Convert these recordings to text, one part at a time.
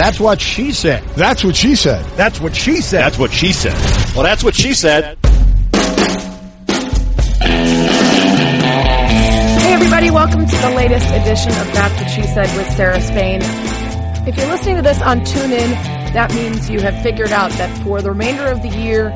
That's what she said. That's what she said. That's what she said. That's what she said. Well, that's what she said. Hey everybody, welcome to the latest edition of That's What She Said with Sarah Spain. If you're listening to this on TuneIn, that means you have figured out that for the remainder of the year,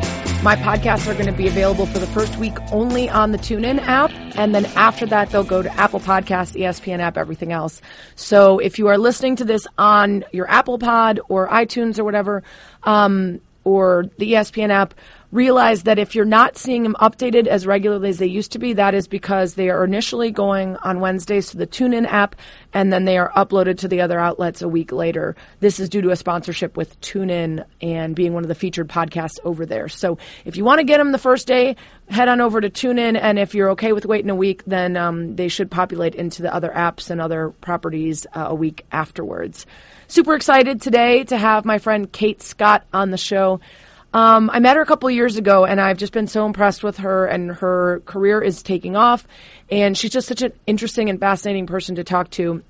my podcasts are going to be available for the first week only on the TuneIn app. And then after that, they'll go to Apple Podcasts, ESPN app, everything else. So if you are listening to this on your Apple Pod or iTunes or whatever, um, or the ESPN app, realize that if you're not seeing them updated as regularly as they used to be, that is because they are initially going on Wednesdays to the TuneIn app and then they are uploaded to the other outlets a week later. This is due to a sponsorship with TuneIn and being one of the featured podcasts over there. So if you want to get them the first day, head on over to TuneIn. And if you're okay with waiting a week, then um, they should populate into the other apps and other properties uh, a week afterwards. Super excited today to have my friend Kate Scott on the show. Um, I met her a couple years ago, and I've just been so impressed with her, and her career is taking off. And she's just such an interesting and fascinating person to talk to.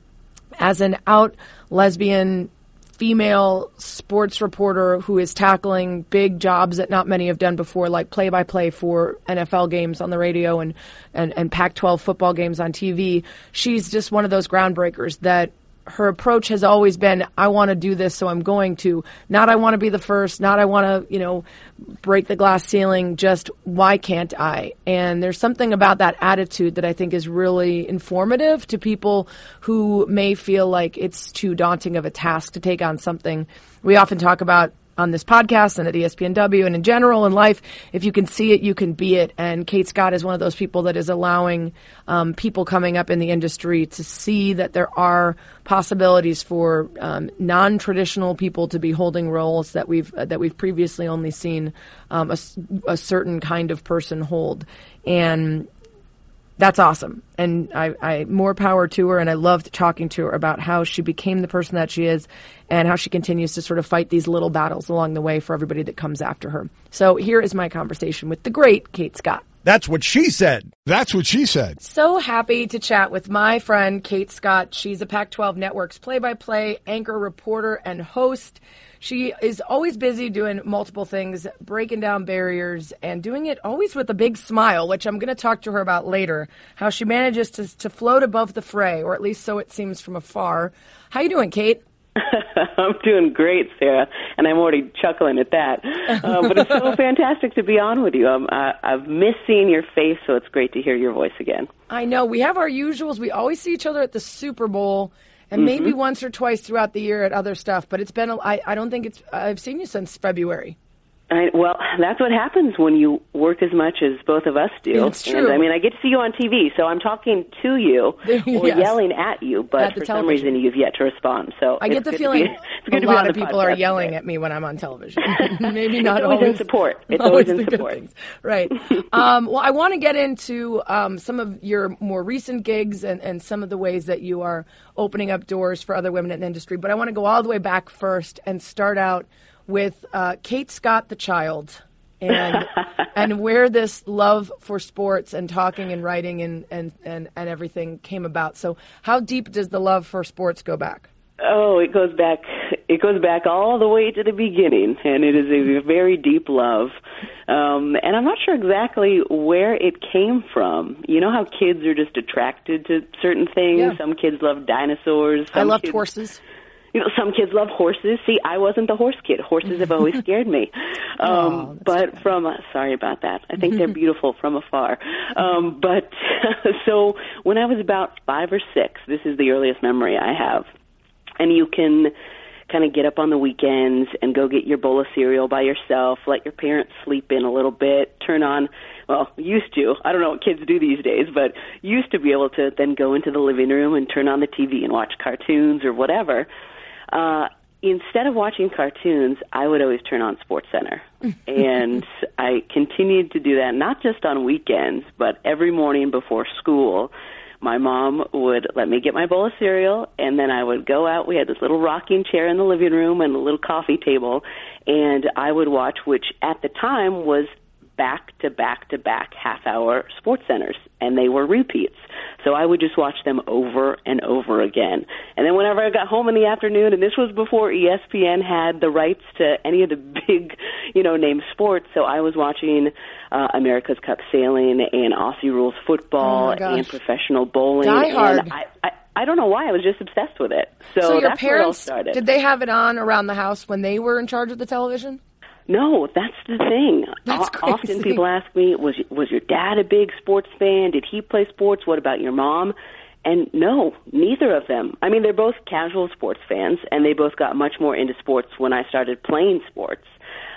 As an out lesbian female sports reporter who is tackling big jobs that not many have done before, like play by play for NFL games on the radio and, and, and Pac 12 football games on TV, she's just one of those groundbreakers that her approach has always been I want to do this so I'm going to. Not I want to be the first not I want to you know break the glass ceiling just why can't I? And there's something about that attitude that I think is really informative to people who may feel like it's too daunting of a task to take on something. We often talk about on this podcast and at ESPNW and in general in life, if you can see it, you can be it. And Kate Scott is one of those people that is allowing um, people coming up in the industry to see that there are possibilities for um, non-traditional people to be holding roles that we've uh, that we've previously only seen um, a, a certain kind of person hold. And that's awesome. And I, I, more power to her. And I loved talking to her about how she became the person that she is and how she continues to sort of fight these little battles along the way for everybody that comes after her. So here is my conversation with the great Kate Scott. That's what she said. That's what she said. So happy to chat with my friend Kate Scott. She's a Pac 12 Network's play by play anchor, reporter, and host. She is always busy doing multiple things, breaking down barriers, and doing it always with a big smile, which I'm going to talk to her about later. How she manages to, to float above the fray, or at least so it seems from afar. How you doing, Kate? I'm doing great, Sarah, and I'm already chuckling at that. Uh, but it's so fantastic to be on with you. I'm, uh, I've missed seeing your face, so it's great to hear your voice again. I know. We have our usuals. We always see each other at the Super Bowl and mm-hmm. maybe once or twice throughout the year at other stuff. But it's been a, I, I don't think it's I've seen you since February. I, well, that's what happens when you work as much as both of us do. It's true. And, I mean, I get to see you on TV, so I'm talking to you or yes. yelling at you, but at for television. some reason you've yet to respond. So I get the feeling be, a lot of people are yelling at me when I'm on television. Maybe not it's always, always in support. It's always, always in support. Right. um, well, I want to get into um, some of your more recent gigs and, and some of the ways that you are opening up doors for other women in the industry. But I want to go all the way back first and start out with uh, Kate Scott, the child and and where this love for sports and talking and writing and, and, and, and everything came about. So how deep does the love for sports go back? Oh, it goes back. It goes back all the way to the beginning, and it is a very deep love. Um, and I'm not sure exactly where it came from. You know how kids are just attracted to certain things. Yeah. Some kids love dinosaurs. Some I loved kids, horses. You know, some kids love horses. See, I wasn't the horse kid. Horses have always scared me. Um, Oh, but bad. from uh, sorry about that. I think they're beautiful from afar. Um, but so when I was about five or six, this is the earliest memory I have, and you can kind of get up on the weekends and go get your bowl of cereal by yourself, let your parents sleep in a little bit, turn on well, used to. I don't know what kids do these days, but used to be able to then go into the living room and turn on the TV and watch cartoons or whatever. Uh instead of watching cartoons, I would always turn on Sports Center. and I continued to do that not just on weekends, but every morning before school my mom would let me get my bowl of cereal and then I would go out. We had this little rocking chair in the living room and a little coffee table and I would watch which at the time was back to back to back half hour sports centers and they were repeats. So I would just watch them over and over again. And then whenever I got home in the afternoon, and this was before ESPN had the rights to any of the big, you know, name sports, so I was watching uh, America's Cup sailing and Aussie rules football Oh and professional bowling. Die Hard. And I, I, I don't know why I was just obsessed with it. So, So your that's where it all parents started. did they have it on around the house when they were in charge of the television? No, that's the thing. That's O- Often people ask me, "Was was your dad a big sports fan? Did he play sports? What about your mom?" And no, neither of them. I mean, they're both casual sports fans, and they both got much more into sports when I started playing sports.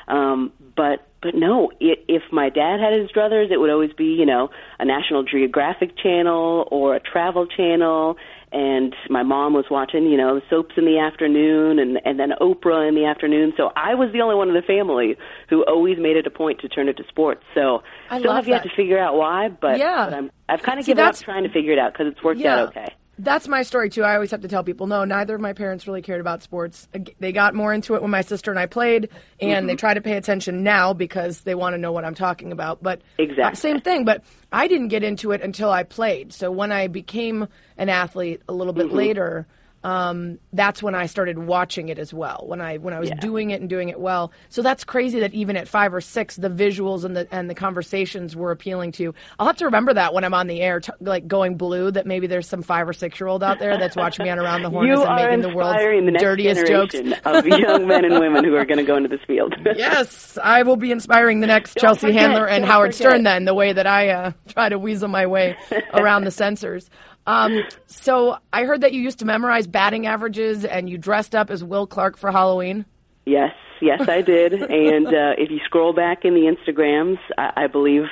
Um, but but no, i if my dad had his druthers, it would always be you know a National Geographic channel or a travel channel, and my mom was watching you know the soaps in the afternoon and and then Oprah in the afternoon. So I was the only one in the family who always made it a point to turn it to sports. So I still have yet to figure out why, but, Yeah. but I'm I've kind of See, given up trying to figure it out because it's worked out okay. That's my story too. I always have to tell people, no, neither of my parents really cared about sports. They got more into it when my sister and I played, and they Mm-hmm. try to pay attention now because they want to know what I'm talking about. But Exactly. uh, same thing. But I didn't get into it until I played. So when I became an athlete a little Mm-hmm. bit later, um, that's when I started watching it as well. When I when I was Yeah. doing it and doing it well. So that's crazy that even at five or six, the visuals and the and the conversations were appealing to you. I'll have to remember that when I'm on the air, t- like going blue. That maybe there's some five or six year old out there that's watching me on around the horns You and making the the world's next dirtiest jokes. of young men and women who are going to go into this field. yes, I will be inspiring the next Don't Chelsea forget, Handler and don't Howard forget. Stern then, the way that I uh, try to weasel my way around the censors. Um, so I heard that you used to memorize batting averages and you dressed up as Will Clark for Halloween. Yes, yes, I did. and uh, if you scroll back in the Instagrams, I, I believe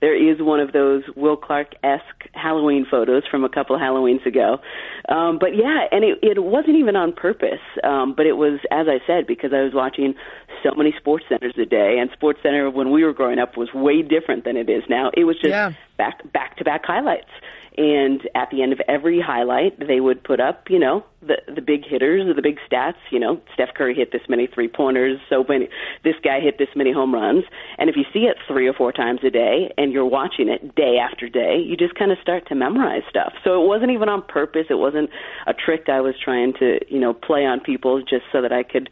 there is one of those Will Clark esque Halloween photos from a couple of Halloweens ago. Um, but yeah, and it, it wasn't even on purpose. Um, but it was, as I said, because I was watching so many sports centers a day, and Sports Center when we were growing up was way different than it is now. It was just Yeah. back back to back highlights. And at the end of every highlight, they would put up, you know, the the big hitters or the big stats. You know, Steph Curry hit this many three pointers, so many. This guy hit this many home runs. And if you see it three or four times a day, and you're watching it day after day, you just kind of start to memorize stuff. So it wasn't even on purpose. It wasn't a trick I was trying to, you know, play on people just so that I could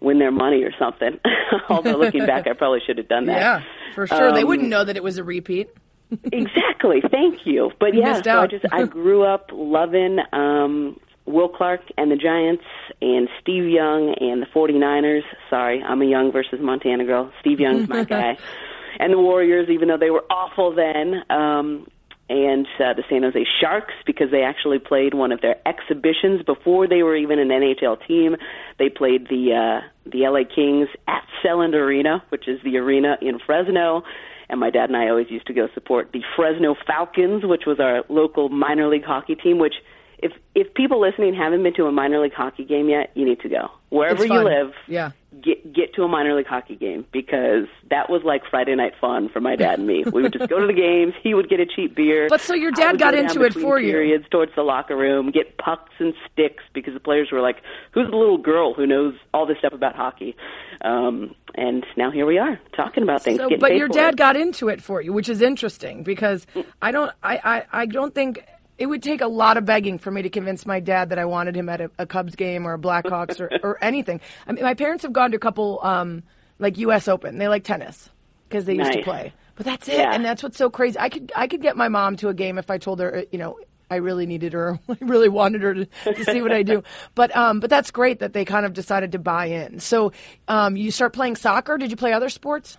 win their money or something. Although looking back, I probably should have done that. Yeah, for sure. they Um, wouldn't know that it was a repeat. exactly. Thank you. But You yeah, so I just I grew up loving um Will Clark and the Giants and Steve Young and the 49ers. Sorry, I'm a Young versus Montana girl. Steve Young's my guy. And the Warriors even though they were awful then. Um and uh, the San Jose Sharks because they actually played one of their exhibitions before they were even an NHL team. They played the uh, the LA Kings at Selland Arena, which is the arena in Fresno. And my dad and I always used to go support the Fresno Falcons, which was our local minor league hockey team. Which, if if people listening haven't been to a minor league hockey game yet, you need to go wherever you live Yeah. Get get to a minor league hockey game because that was like Friday night fun for my dad and me. We would just go to the games. He would get a cheap beer. But so your dad got go into it for you. Periods towards the locker room, get pucks and sticks because the players were like, "Who's the little girl who knows all this stuff about hockey?" Um, and now here we are talking about things. So, but your dad got into it for you, which is interesting because I don't, I, I, I don't think it would take a lot of begging for me to convince my dad that I wanted him at a, a Cubs game or a Blackhawks or, or anything. I mean, my parents have gone to a couple, um, like U.S. Open. They like tennis because they used to play. But that's it, Yeah. and that's what's so crazy. I could, I could get my mom to a game if I told her, you know. I really needed her. I really wanted her to, to see what I do. But um, but that's great that they kind of decided to buy in. So um, you start playing soccer. Did you play other sports?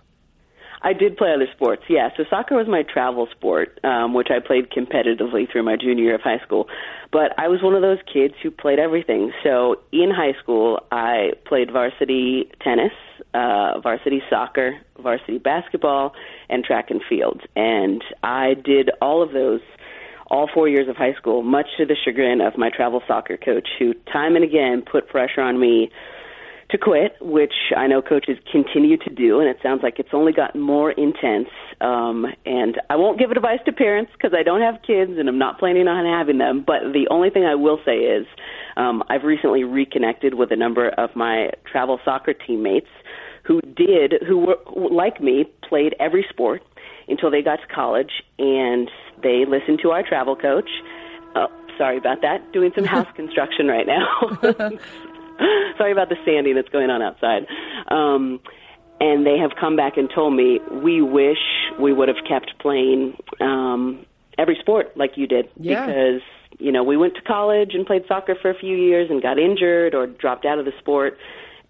I did play other sports, yeah. So soccer was my travel sport, um, which I played competitively through my junior year of high school. But I was one of those kids who played everything. So in high school, I played varsity tennis, uh, varsity soccer, varsity basketball, and track and field. And I did all of those all four years of high school, much to the chagrin of my travel soccer coach, who time and again put pressure on me to quit, which I know coaches continue to do, and it sounds like it's only gotten more intense. Um, and I won't give advice to parents because I don't have kids and I'm not planning on having them. But the only thing I will say is um, I've recently reconnected with a number of my travel soccer teammates who did, who were like me, played every sport until they got to college, and they listened to our travel coach. Oh, sorry about that. Doing some house construction right now. sorry about the sanding that's going on outside. Um, and they have come back and told me we wish we would have kept playing um, every sport like you did Yeah. because you know we went to college and played soccer for a few years and got injured or dropped out of the sport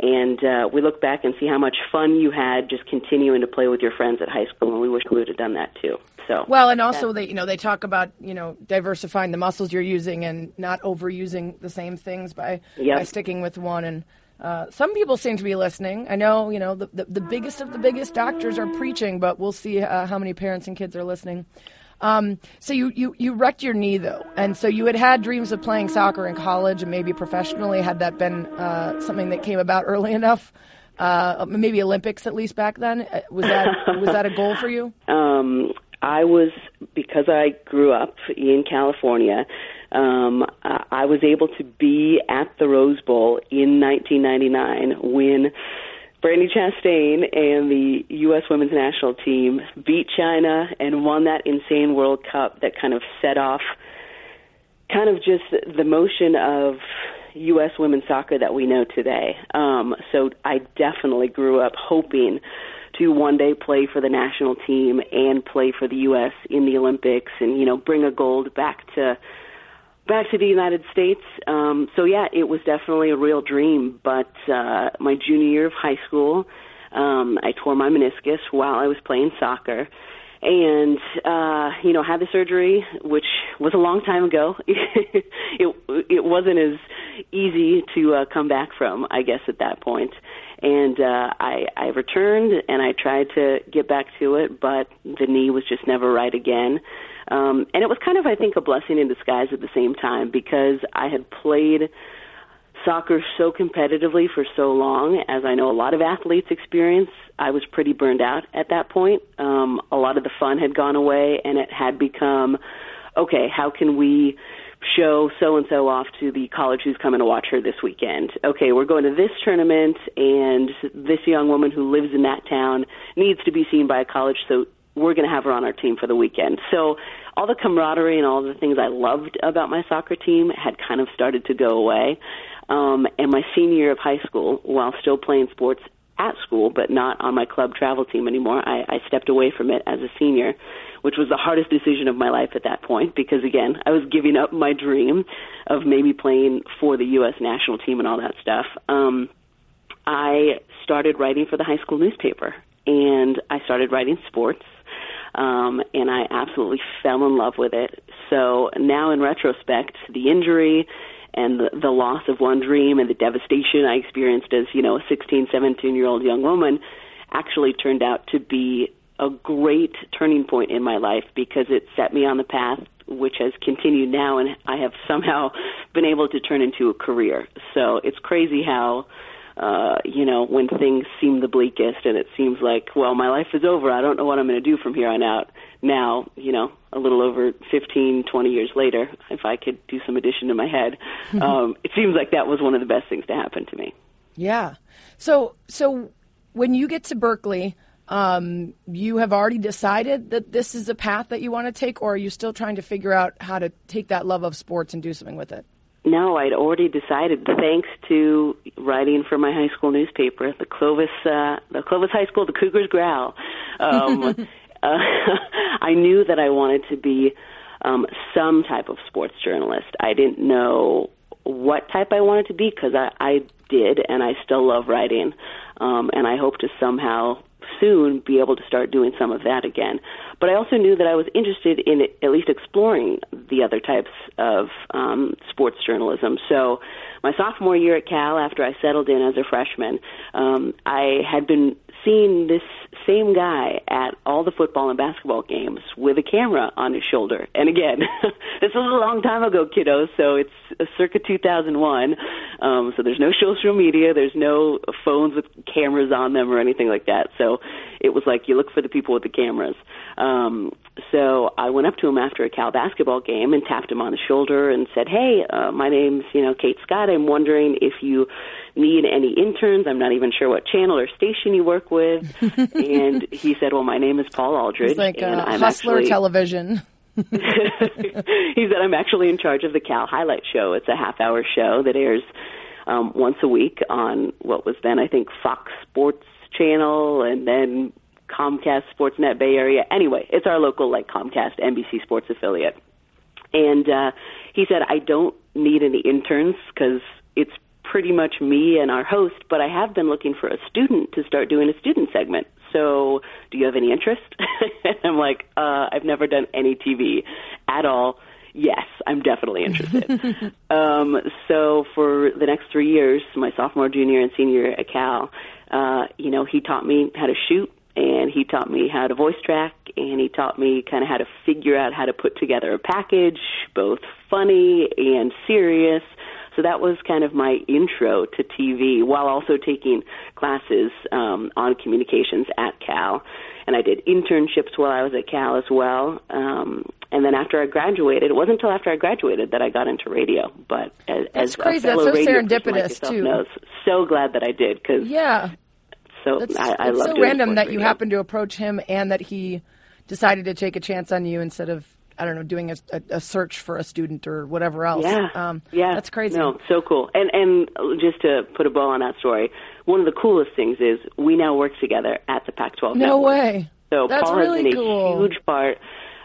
and uh, we look back and see how much fun you had just continuing to play with your friends at high school and we wish we would have done that too so Well, and also they, you know, they talk about you know diversifying the muscles you're using and not overusing the same things by Yep. by sticking with one. And uh, some people seem to be listening. I know, you know, the, the the biggest of the biggest doctors are preaching, but we'll see uh, how many parents and kids are listening. Um, so you, you you wrecked your knee though, and so you had had dreams of playing soccer in college and maybe professionally. Had that been uh, something that came about early enough? Uh, maybe Olympics at least back then. Uh, Was that was that a goal for you? um I was because I grew up in California. Um, I I was able to be at the Rose Bowl in 1999 when Brandi Chastain and the U.S. Women's National Team beat China and won that insane World Cup that kind of set off kind of just the motion of U.S. women's soccer that we know today. Um, so I definitely grew up hoping to one day play for the national team and play for the U.S. in the Olympics, and you know bring a gold back to back to the United States. Um, so yeah, it was definitely a real dream. But uh, my junior year of high school, um, I tore my meniscus while I was playing soccer, and uh, you know had the surgery, which was a long time ago. it it wasn't as easy to uh, come back from, I guess, at that point. And uh, I I returned and I tried to get back to it, but the knee was just never right again. Um, and it was kind of, I think, a blessing in disguise at the same time because I had played soccer so competitively for so long, as I know a lot of athletes experience. I was pretty burned out at that point. Um, a lot of the fun had gone away, and it had become, okay, how can we show so and so off to the college who's coming to watch her this weekend? Okay, we're going to this tournament, and this young woman who lives in that town needs to be seen by a college, so we're going to have her on our team for the weekend. So all the camaraderie and all the things I loved about my soccer team had kind of started to go away. Um, and my senior year of high school, while still playing sports at school, but not on my club travel team anymore, I, I stepped away from it as a senior, which was the hardest decision of my life at that point because, again, I was giving up my dream of maybe playing for the U.S. national team and all that stuff. Um, I started writing for the high school newspaper, and I started writing sports um, and I absolutely fell in love with it. So now, in retrospect, the injury and the, the loss of one dream and the devastation I experienced as you know a 16, 17 year old young woman actually turned out to be a great turning point in my life because it set me on the path which has continued now and I have somehow been able to turn into a career. So it's crazy how uh, you know, when things seem the bleakest and it seems like, well, my life is over. I don't know what I'm going to do from here on out. Now, you know, a little over 15, 20 years later, if I could do some addition to my head, um, it seems like that was one of the best things to happen to me. Yeah. So so when you get to Berkeley, um, you have already decided that this is a path that you want to take, or are you still trying to figure out how to take that love of sports and do something with it? No, I'd already decided. Thanks to writing for my high school newspaper, the Clovis, uh, the Clovis High School, the Cougars Growl. Um, uh, I knew that I wanted to be um, some type of sports journalist. I didn't know what type I wanted to be because I, I did, and I still love writing, um, and I hope to somehow soon be able to start doing some of that again. But I also knew that I was interested in at least exploring the other types of um, sports journalism. So my sophomore year at Cal, after I settled in as a freshman, um, I had been seeing this same guy at all the football and basketball games with a camera on his shoulder. And again, this was a long time ago, kiddos, so it's circa 2001. Um, so there's no social media, there's no phones with cameras on them or anything like that. So it was like you look for the people with the cameras. Um, so I went up to him after a Cal basketball game and tapped him on the shoulder and said, "Hey, uh, my name's you know Kate Scott. I'm wondering if you need any interns. I'm not even sure what channel or station you work with. and he said, well, my name is Paul Aldridge. It's like and uh, I'm Hustler actually, Television. he said, I'm actually in charge of the Cal Highlight Show. It's a half hour show that airs um, once a week on what was then, I think, Fox Sports Channel and then Comcast Sportsnet Bay Area. Anyway, it's our local, like, Comcast NBC Sports affiliate. And uh, he said, I don't need any interns because it's pretty much me and our host, but I have been looking for a student to start doing a student segment. So, do you have any interest? and I'm like, uh, I've never done any TV at all. Yes, I'm definitely interested. um, so, for the next three years, my sophomore, junior, and senior at Cal, uh, you know, he taught me how to shoot, and he taught me how to voice track, and he taught me kind of how to figure out how to put together a package, both funny and serious. So that was kind of my intro to TV while also taking classes um, on communications at Cal. And I did internships while I was at Cal as well. Um, and then after I graduated, it wasn't until after I graduated that I got into radio. But as, That's as crazy. a fellow That's so radio like serendipitous, too. Knows, so glad that I did because Yeah. So That's, I, I it's love so random that you happened to approach him and that he decided to take a chance on you instead of I don't know doing a, a, a search for a student or whatever else. Yeah, um, yeah, that's crazy. No, so cool. And and just to put a bow on that story, one of the coolest things is we now work together at the Pac-12. No network. way. So That's Paul really has been cool. a huge part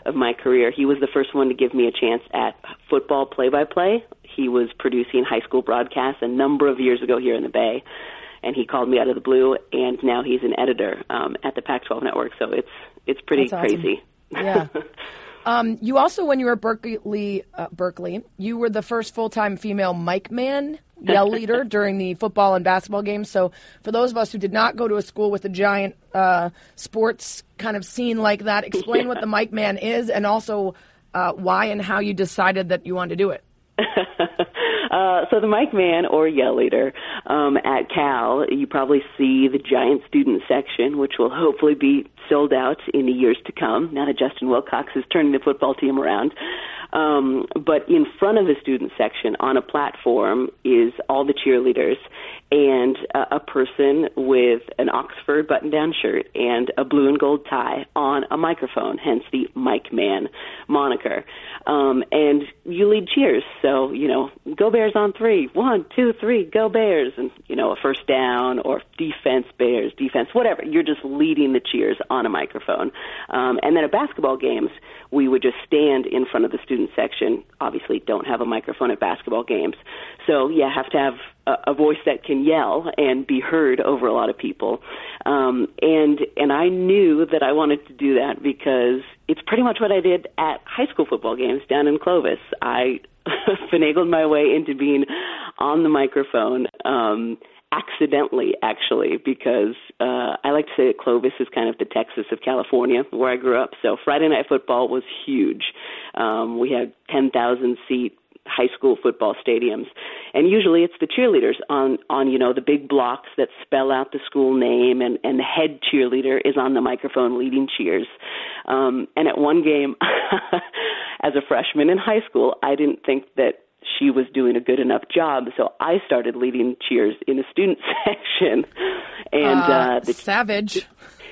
of my career. He was the first one to give me a chance at football play-by-play. He was producing high school broadcasts a number of years ago here in the Bay, and he called me out of the blue. And now he's an editor um, at the Pac-12 network. So it's it's pretty awesome. crazy. Yeah. Um, you also, when you were at Berkeley, uh, Berkeley, you were the first full-time female mic man, yell leader during the football and basketball games. So, for those of us who did not go to a school with a giant uh, sports kind of scene like that, explain what the mic man is, and also uh, why and how you decided that you wanted to do it. Uh, so the mic man or yell leader um, at Cal, you probably see the giant student section, which will hopefully be sold out in the years to come. Now that Justin Wilcox is turning the football team around, um, but in front of the student section on a platform is all the cheerleaders and uh, a person with an Oxford button-down shirt and a blue and gold tie on a microphone, hence the mic man moniker. Um, and you lead cheers, so you know, go Bears on three, one, two, three, go Bears, and you know, a first down or defense Bears, defense, whatever. You're just leading the cheers on a microphone. Um, and then at basketball games, we would just stand in front of the student section. Obviously, don't have a microphone at basketball games, so you have to have a, a voice that can yell and be heard over a lot of people. Um, and and I knew that I wanted to do that because it's pretty much what I did at high school football games down in Clovis. I finagled my way into being on the microphone. Um, accidentally actually because uh I like to say that Clovis is kind of the Texas of California where I grew up. So Friday night football was huge. Um we had 10,000 seat high school football stadiums and usually it's the cheerleaders on on you know the big blocks that spell out the school name and and the head cheerleader is on the microphone leading cheers um and at one game as a freshman in high school I didn't think that she was doing a good enough job so I started leading cheers in the student section and uh, the savage.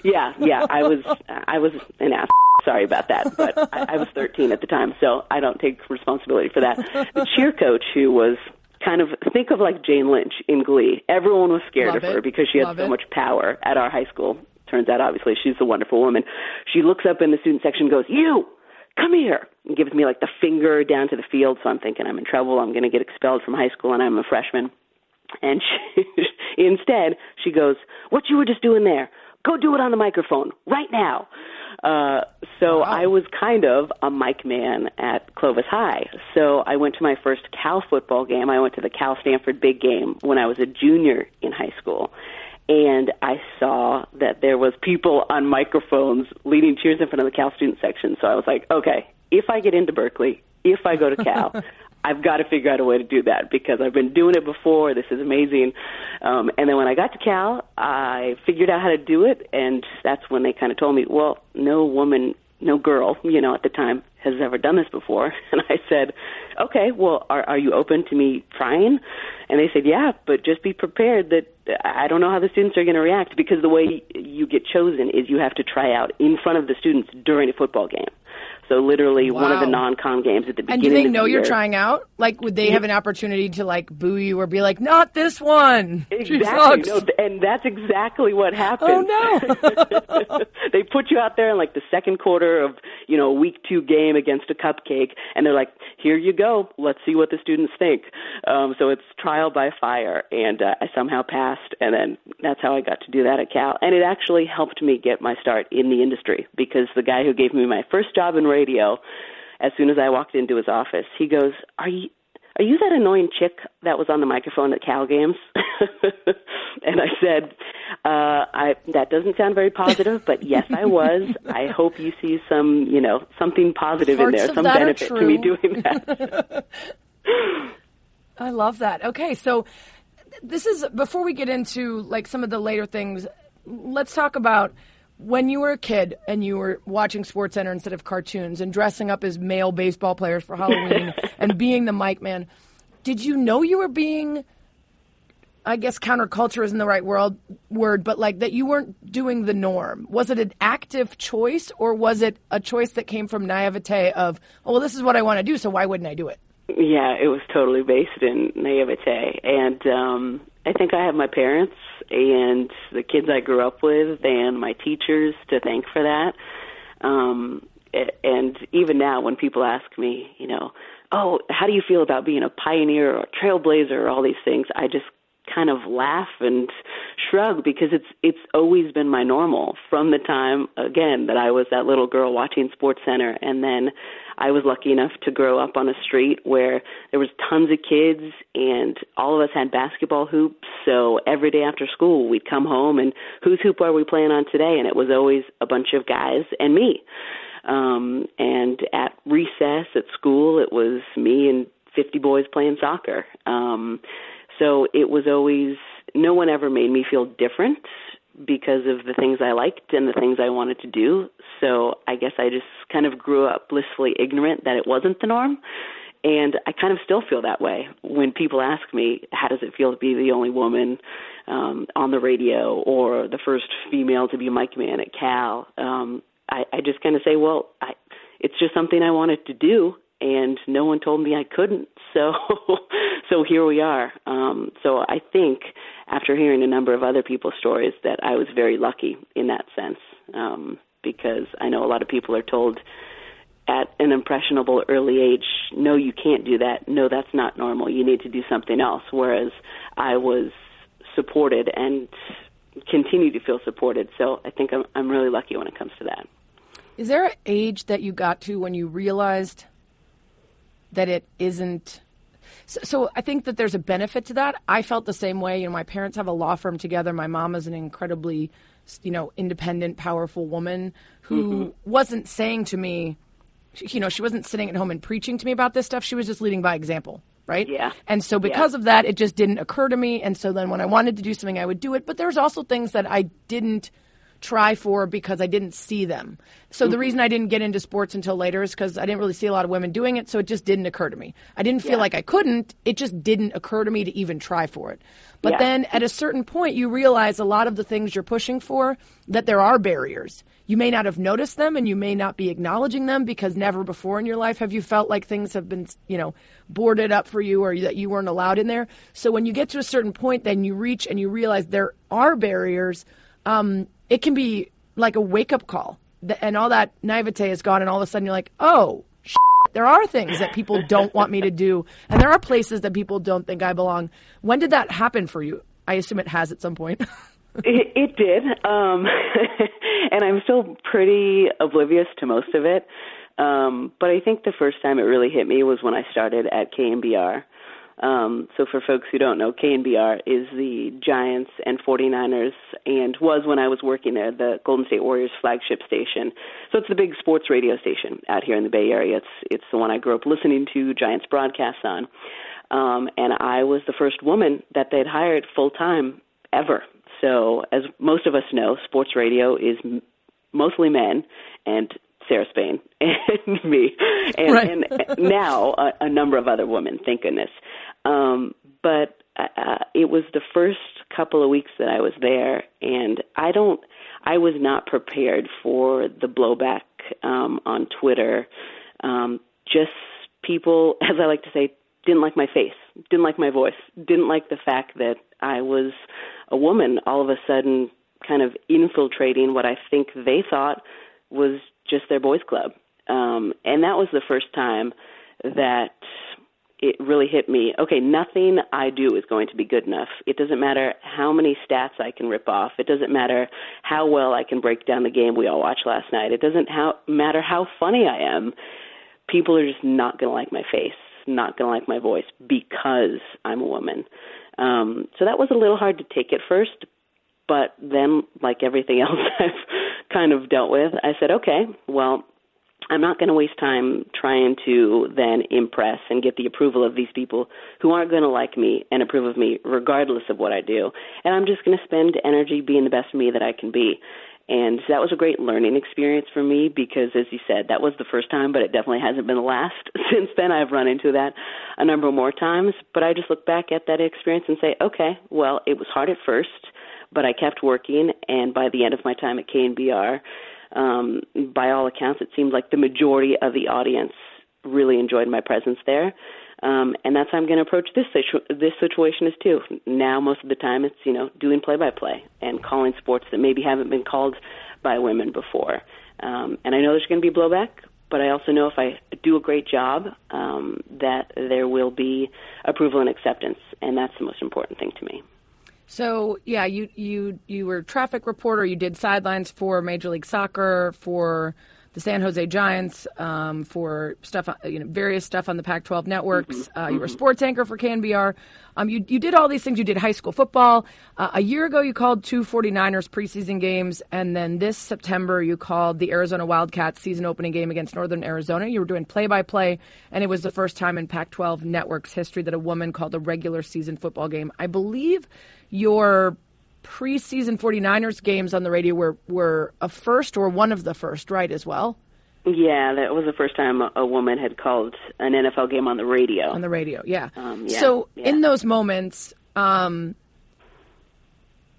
yeah, yeah. I was I was an ass. Sorry about that, but I, I was 13 at the time, so I don't take responsibility for that. The cheer coach, who was kind of think of like Jane Lynch in Glee. Everyone was scared Love of her because she had Love so it. much power at our high school. Turns out, obviously, she's a wonderful woman. She looks up in the student section, and goes, "You, come here," and gives me like the finger down to the field. So I'm thinking I'm in trouble. I'm going to get expelled from high school, and I'm a freshman. And she, instead, she goes, "What you were just doing there? Go do it on the microphone right now." Uh, so I was kind of a mic man at Clovis High. So I went to my first Cal football game. I went to the Cal Stanford big game when I was a junior in high school. And I saw that there was people on microphones leading cheers in front of the Cal student section. So I was like, okay, if I get into Berkeley, if I go to Cal, I've got to figure out a way to do that because I've been doing it before. This is amazing. Um, and then when I got to Cal, I figured out how to do it, and that's when they kind of told me, well, no woman no girl, you know, at the time has ever done this before. And I said, okay, well, are, are you open to me trying? And they said, yeah, but just be prepared that I don't know how the students are going to react because the way you get chosen is you have to try out in front of the students during a football game. So literally one of the non-con games at the beginning. And do they know the you're year. trying out? Like, would they have an opportunity to like boo you or be like, "Not this one"? She Exactly. sucks. No, and that's exactly what happened. Oh, no. they put you out there in like the second quarter of, you know, a week two game against a cupcake and they're like, "Here you go. Let's see what the students think." Um so it's trial by fire and uh, I somehow passed and then that's how I got to do that at Cal. And it actually helped me get my start in the industry because the guy who gave me my first job in radio as soon as I walked into his office, he goes, "Are you are you that annoying chick that was on the microphone at Cal games? and I said, uh, I, that doesn't sound very positive, but yes, I was. I hope you see some, you know, something positive in there, some benefit to me doing that. I love that. Okay, so this is before we get into like some of the later things. Let's talk about when you were a kid and you were watching Sports Center instead of cartoons and dressing up as male baseball players for Halloween and being the mic man. Did you know you were being I guess counterculture isn't the right world word, but like that you weren't doing the norm. Was it an active choice or was it a choice that came from naivete of, oh, well, this is what I want to do, so why wouldn't I do it? Yeah, it was totally based in naivete, and um, I think I have my parents and the kids I grew up with and my teachers to thank for that. Um, and even now, when people ask me, you know, oh, how do you feel about being a pioneer or a trailblazer or all these things, I just kind of laugh and shrug because it's it's always been my normal from the time again that I was that little girl watching Sports Center and then I was lucky enough to grow up on a street where there was tons of kids and all of us had basketball hoops. So every day after school we'd come home and whose hoop are we playing on today? And it was always a bunch of guys and me. Um and at recess at school it was me and 50 boys playing soccer. Um so it was always no one ever made me feel different because of the things I liked and the things I wanted to do. So I guess I just kind of grew up blissfully ignorant that it wasn't the norm. And I kind of still feel that way when people ask me, how does it feel to be the only woman um, on the radio or the first female to be a mic man at Cal? Um, I, I just kind of say, well, I, it's just something I wanted to do, and no one told me I couldn't. So, so here we are. Um, so I think after hearing a number of other people's stories that I was very lucky in that sense, um, because I know a lot of people are told at an impressionable early age, no, you can't do that. No, that's not normal. You need to do something else. Whereas I was supported and continue to feel supported. So I think I'm, I'm really lucky when it comes to that. Is there an age that you got to when you realized that it isn't? So, so I think that there's a benefit to that. I felt the same way. You know, my parents have a law firm together. My mom is an incredibly, you know, independent, powerful woman who mm-hmm. wasn't saying to me, you know, she wasn't sitting at home and preaching to me about this stuff. She was just leading by example, right? Yeah. And so because of that, it just didn't occur to me. And so then when I wanted to do something, I would do it. But there's also things that I didn't try for because I didn't see them. So the reason I didn't get into sports until later is because I didn't really see a lot of women doing it. So it just didn't occur to me. I didn't feel like I couldn't. It just didn't occur to me to even try for it. But Yeah. then at a certain point, you realize a lot of the things you're pushing for, that there are barriers. You may not have noticed them and you may not be acknowledging them because never before in your life have you felt like things have been, you know, boarded up for you or that you weren't allowed in there. So when you get to a certain point, then you reach and you realize there are barriers. Um, it can be like a wake up call and all that naivete is gone and all of a sudden you're like, oh, there are things that people don't want me to do, and there are places that people don't think I belong. When did that happen for you? I assume it has at some point. It, it did, um, and I'm still pretty oblivious to most of it. Um, but I think the first time it really hit me was when I started at KNBR. Um, so for folks who don't know, KNBR is the Giants and 49ers, and was when I was working there, the Golden State Warriors flagship station. So it's the big sports radio station out here in the Bay Area. It's it's the one I grew up listening to Giants broadcasts on. Um, and I was the first woman that they'd hired full time ever. So, as most of us know, sports radio is mostly men, and Sarah Spain and me, and, Right. and now a, a number of other women. Thank goodness. Um, but uh, it was the first couple of weeks that I was there, and I don't. I was not prepared for the blowback um, on Twitter. Um, just people, as I like to say, didn't like my face, didn't like my voice, didn't like the fact that I was a woman all of a sudden kind of infiltrating what I think they thought was just their boys club. Um, and that was the first time that it really hit me. Okay, nothing I do is going to be good enough. It doesn't matter how many stats I can rip off. It doesn't matter how well I can break down the game we all watched last night. It doesn't how, matter how funny I am. People are just not going to like my face, not going to like my voice because I'm a woman. Um, so that was a little hard to take at first, but then, like everything else I've kind of dealt with, I said, okay, well, I'm not going to waste time trying to then impress and get the approval of these people who aren't going to like me and approve of me regardless of what I do. And I'm just going to spend energy being the best me that I can be. And that was a great learning experience for me because, as you said, that was the first time, but it definitely hasn't been the last. Since then, I've run into that a number more times. But I just look back at that experience and say, okay, well, it was hard at first, but I kept working. And by the end of my time at KNBR, um, by all accounts, it seemed like the majority of the audience really enjoyed my presence there. Um, and that's how I'm going to approach this situ- this situation is too. Now, most of the time, it's you know doing play-by-play and calling sports that maybe haven't been called by women before. Um, and I know there's going to be blowback, but I also know if I do a great job, um, that there will be approval and acceptance, and that's the most important thing to me. So yeah, you you you were a traffic reporter. You did sidelines for Major League Soccer, for the San Jose Giants, um, for stuff, you know, various stuff on the Pac-12 networks. Uh, you were a sports anchor for KNBR. Um, you you did all these things. You did high school football. Uh, a year ago, you called two 49ers preseason games, and then this September, you called the Arizona Wildcats season opening game against Northern Arizona. You were doing play-by-play, and it was the first time in Pac-12 networks history that a woman called a regular season football game. I believe your preseason 49ers games on the radio were, were a first or one of the first, right, as well? Yeah, that was the first time a, woman had called an NFL game on the radio. On the radio, yeah. Um, yeah, so yeah. in those moments, um,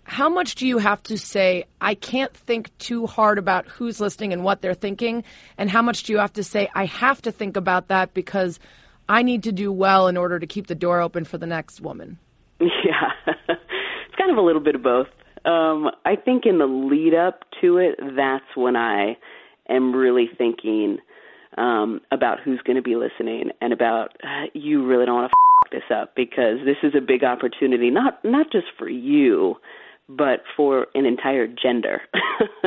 how much do you have to say, I can't think too hard about who's listening and what they're thinking? And how much do you have to say, I have to think about that because I need to do well in order to keep the door open for the next woman? Yeah, kind of a little bit of both. Um, I think in the lead up to it, that's when I am really thinking um, about who's going to be listening and about uh, you really don't want to f- this up because this is a big opportunity, not not just for you, but for an entire gender.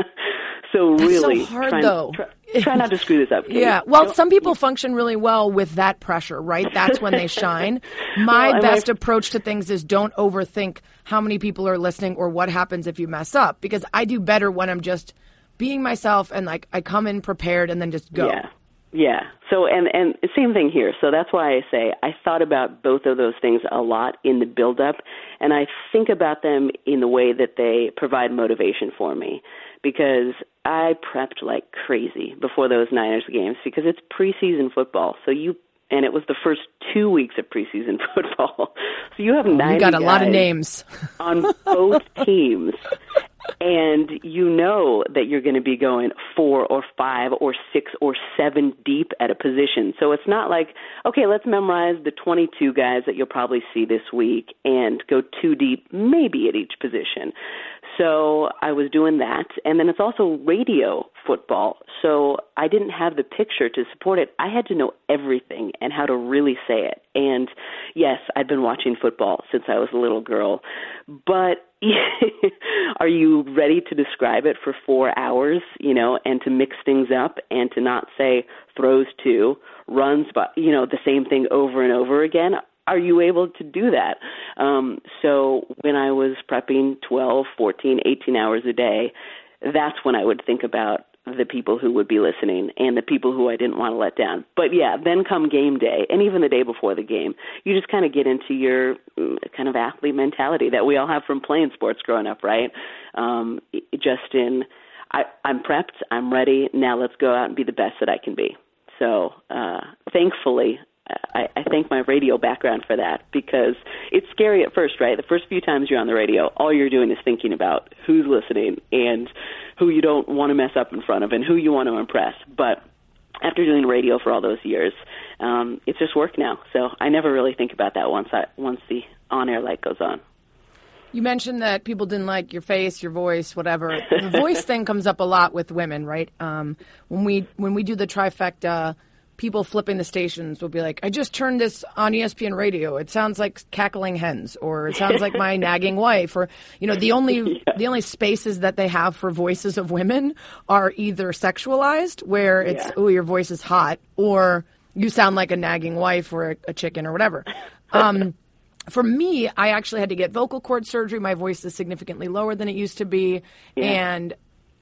so That's so really, hard, try, though. Try, try not to screw this up. Yeah. Well, Don't- some people function really well with that pressure, right? That's when they shine. My Well, best I- approach to things is don't overthink how many people are listening or what happens if you mess up because I do better when I'm just being myself and like I come in prepared and then just go. Yeah. Yeah. So and and same thing here. So that's why I say I thought about both of those things a lot in the build up and I think about them in the way that they provide motivation for me because I prepped like crazy before those Niners games because it's preseason football. So you and it was the first 2 weeks of preseason football. So you have 90 Oh, You got a lot of names. on both teams and you know that you're going to be going four or five or six or seven deep at a position. So it's not like, okay, let's memorize the 22 guys that you'll probably see this week and go two deep maybe at each position. So I was doing that. And then it's also radio football. So I didn't have the picture to support it. I had to know everything and how to really say it. And yes, I've been watching football since I was a little girl. But are you ready to describe it for four hours, you know, and to mix things up and to not say throws to, runs, but, you know, the same thing over and over again? Are you able to do that? Um, so when I was prepping 12, 14, 18 hours a day, that's when I would think about the people who would be listening and the people who I didn't want to let down. But yeah, then come game day and even the day before the game, you just kind of get into your mm, kind of athlete mentality that we all have from playing sports growing up, right? Um, just in I, I'm prepped. I'm ready. Now let's go out and be the best that I can be. So, uh, thankfully, I, I thank my radio background for that because it's scary at first, right? The first few times you're on the radio, all you're doing is thinking about who's listening and who you don't want to mess up in front of and who you want to impress. But after doing radio for all those years, um, it's just work now. So I never really think about that once I once the on air light goes on. You mentioned that people didn't like your face, your voice, whatever. The voice thing comes up a lot with women, right? Um, when we when we do the trifecta, people flipping the stations will be like, "I just turned this on ESPN radio. It sounds like cackling hens, or it sounds like my nagging wife." Or you know, the only the only spaces that they have for voices of women are either sexualized, where it's Yeah. "Oh, your voice is hot," or you sound like a nagging wife or a, a chicken or whatever. Um, for me, I actually had to get vocal cord surgery. My voice is significantly lower than it used to be, and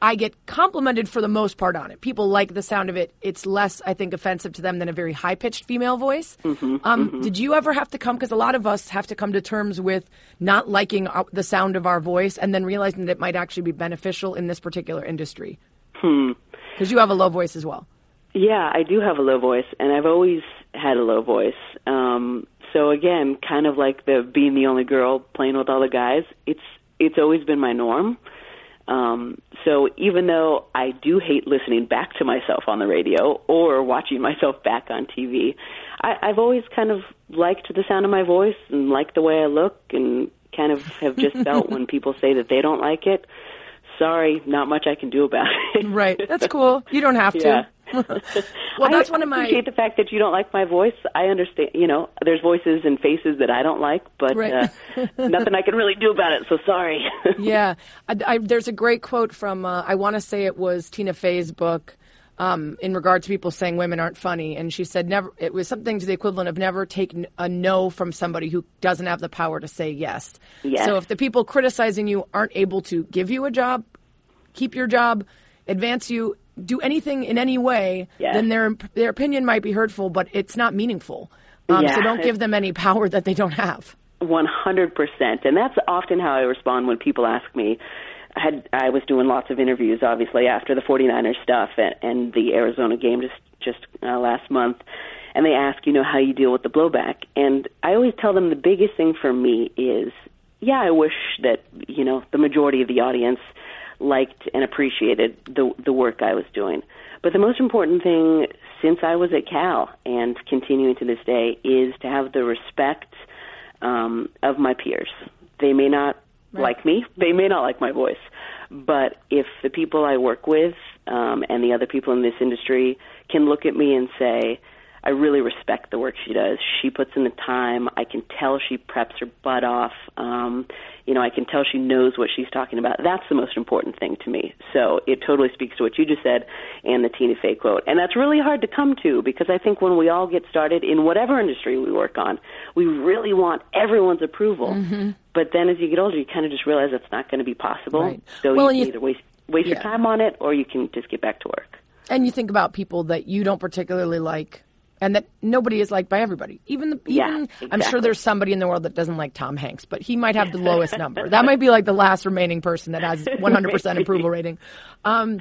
I get complimented for the most part on it. People like the sound of it. It's less, I think, offensive to them than a very high pitched female voice. um, Did you ever have to come? Because a lot of us have to come to terms with not liking the sound of our voice and then realizing that it might actually be beneficial in this particular industry. Because you have a low voice as well. Yeah, I do have a low voice, and I've always had a low voice. Um, so again, kind of like the being the only girl playing with all the guys. It's it's always been my norm. Um, so even though I do hate listening back to myself on the radio or watching myself back on TV, I, I've always kind of liked the sound of my voice and liked the way I look, and kind of have just felt when people say that they don't like it. Sorry, not much I can do about it. Right. That's cool. You don't have to. Yeah. well, that's I one of my. appreciate the fact that you don't like my voice. I understand. You know, there's voices and faces that I don't like, but Right. uh, nothing I can really do about it. So sorry. yeah, I, I, there's a great quote from uh, I want to say it was Tina Fey's book um, in regard to people saying women aren't funny, and she said never. It was something to the equivalent of never take a no from somebody who doesn't have the power to say yes. Yes. So if the people criticizing you aren't able to give you a job, keep your job, advance you, do anything in any way, then their their opinion might be hurtful, but it's not meaningful. Um, So don't give them any power that they don't have. One hundred percent, and that's often how I respond when people ask me. I had I was doing lots of interviews, obviously after the 49ers stuff and, and the Arizona game just just uh, last month, and they ask, you know, how you deal with the blowback, and I always tell them the biggest thing for me is, yeah, I wish that you know the majority of the audience liked and appreciated the the work I was doing. But the most important thing since I was at Cal and continuing to this day is to have the respect um, of my peers. They may not like me, they may not like my voice, but if the people I work with um, and the other people in this industry can look at me and say, I really respect the work she does. She puts in the time. I can tell she preps her butt off. Um, you know, I can tell she knows what she's talking about. That's the most important thing to me. So it totally speaks to what you just said and the Tina Fey quote. And that's really hard to come to because I think when we all get started in whatever industry we work on, we really want everyone's approval. Mm-hmm. But then as you get older, you kind of just realize that's not going to be possible. Right. So Well, you can you- either waste waste Yeah. your time on it or you can just get back to work. and you think about people that you don't particularly like and that nobody is liked by everybody. Even the, Yeah, even i'm sure there's somebody in the world that doesn't like tom hanks but he might have the lowest number. That might be like the last remaining person that has 100% approval rating. Um,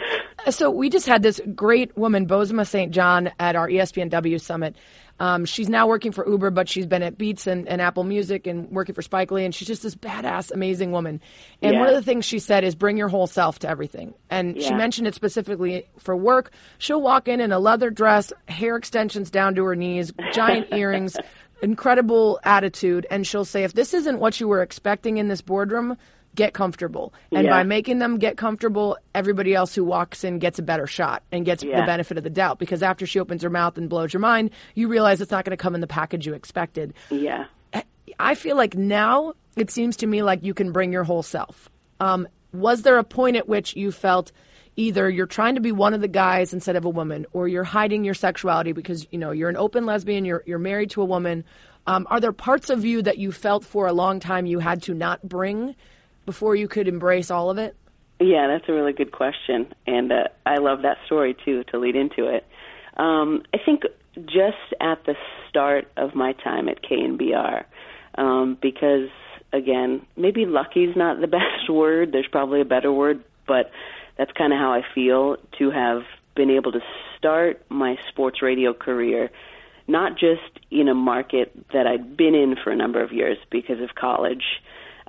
so we just had this great woman Bozoma Saint John at our espnw summit um, she's now working for Uber, but she's been at Beats and, and Apple Music and working for Spike Lee, and she's just this badass, amazing woman. And one of the things she said is bring your whole self to everything. And she mentioned it specifically for work. She'll walk in in a leather dress, hair extensions down to her knees, giant earrings, incredible attitude, and she'll say, if this isn't what you were expecting in this boardroom, get comfortable. And Yeah. by making them get comfortable, everybody else who walks in gets a better shot and gets the benefit of the doubt. Because after she opens her mouth and blows your mind, you realize it's not going to come in the package you expected. Yeah. I feel like now it seems to me like you can bring your whole self. Um, was there a point at which you felt either you're trying to be one of the guys instead of a woman, or you're hiding your sexuality because you know you're an open lesbian, you're you're married to a woman? Um, are there parts of you that you felt for a long time you had to not bring before you could embrace all of it? Yeah, that's a really good question, and uh, I love that story too to lead into it. Um, I think just at the start of my time at KNBR, um, because again, maybe lucky's not the best word. There's probably a better word, but that's kind of how I feel to have been able to start my sports radio career not just in a market that I'd been in for a number of years because of college,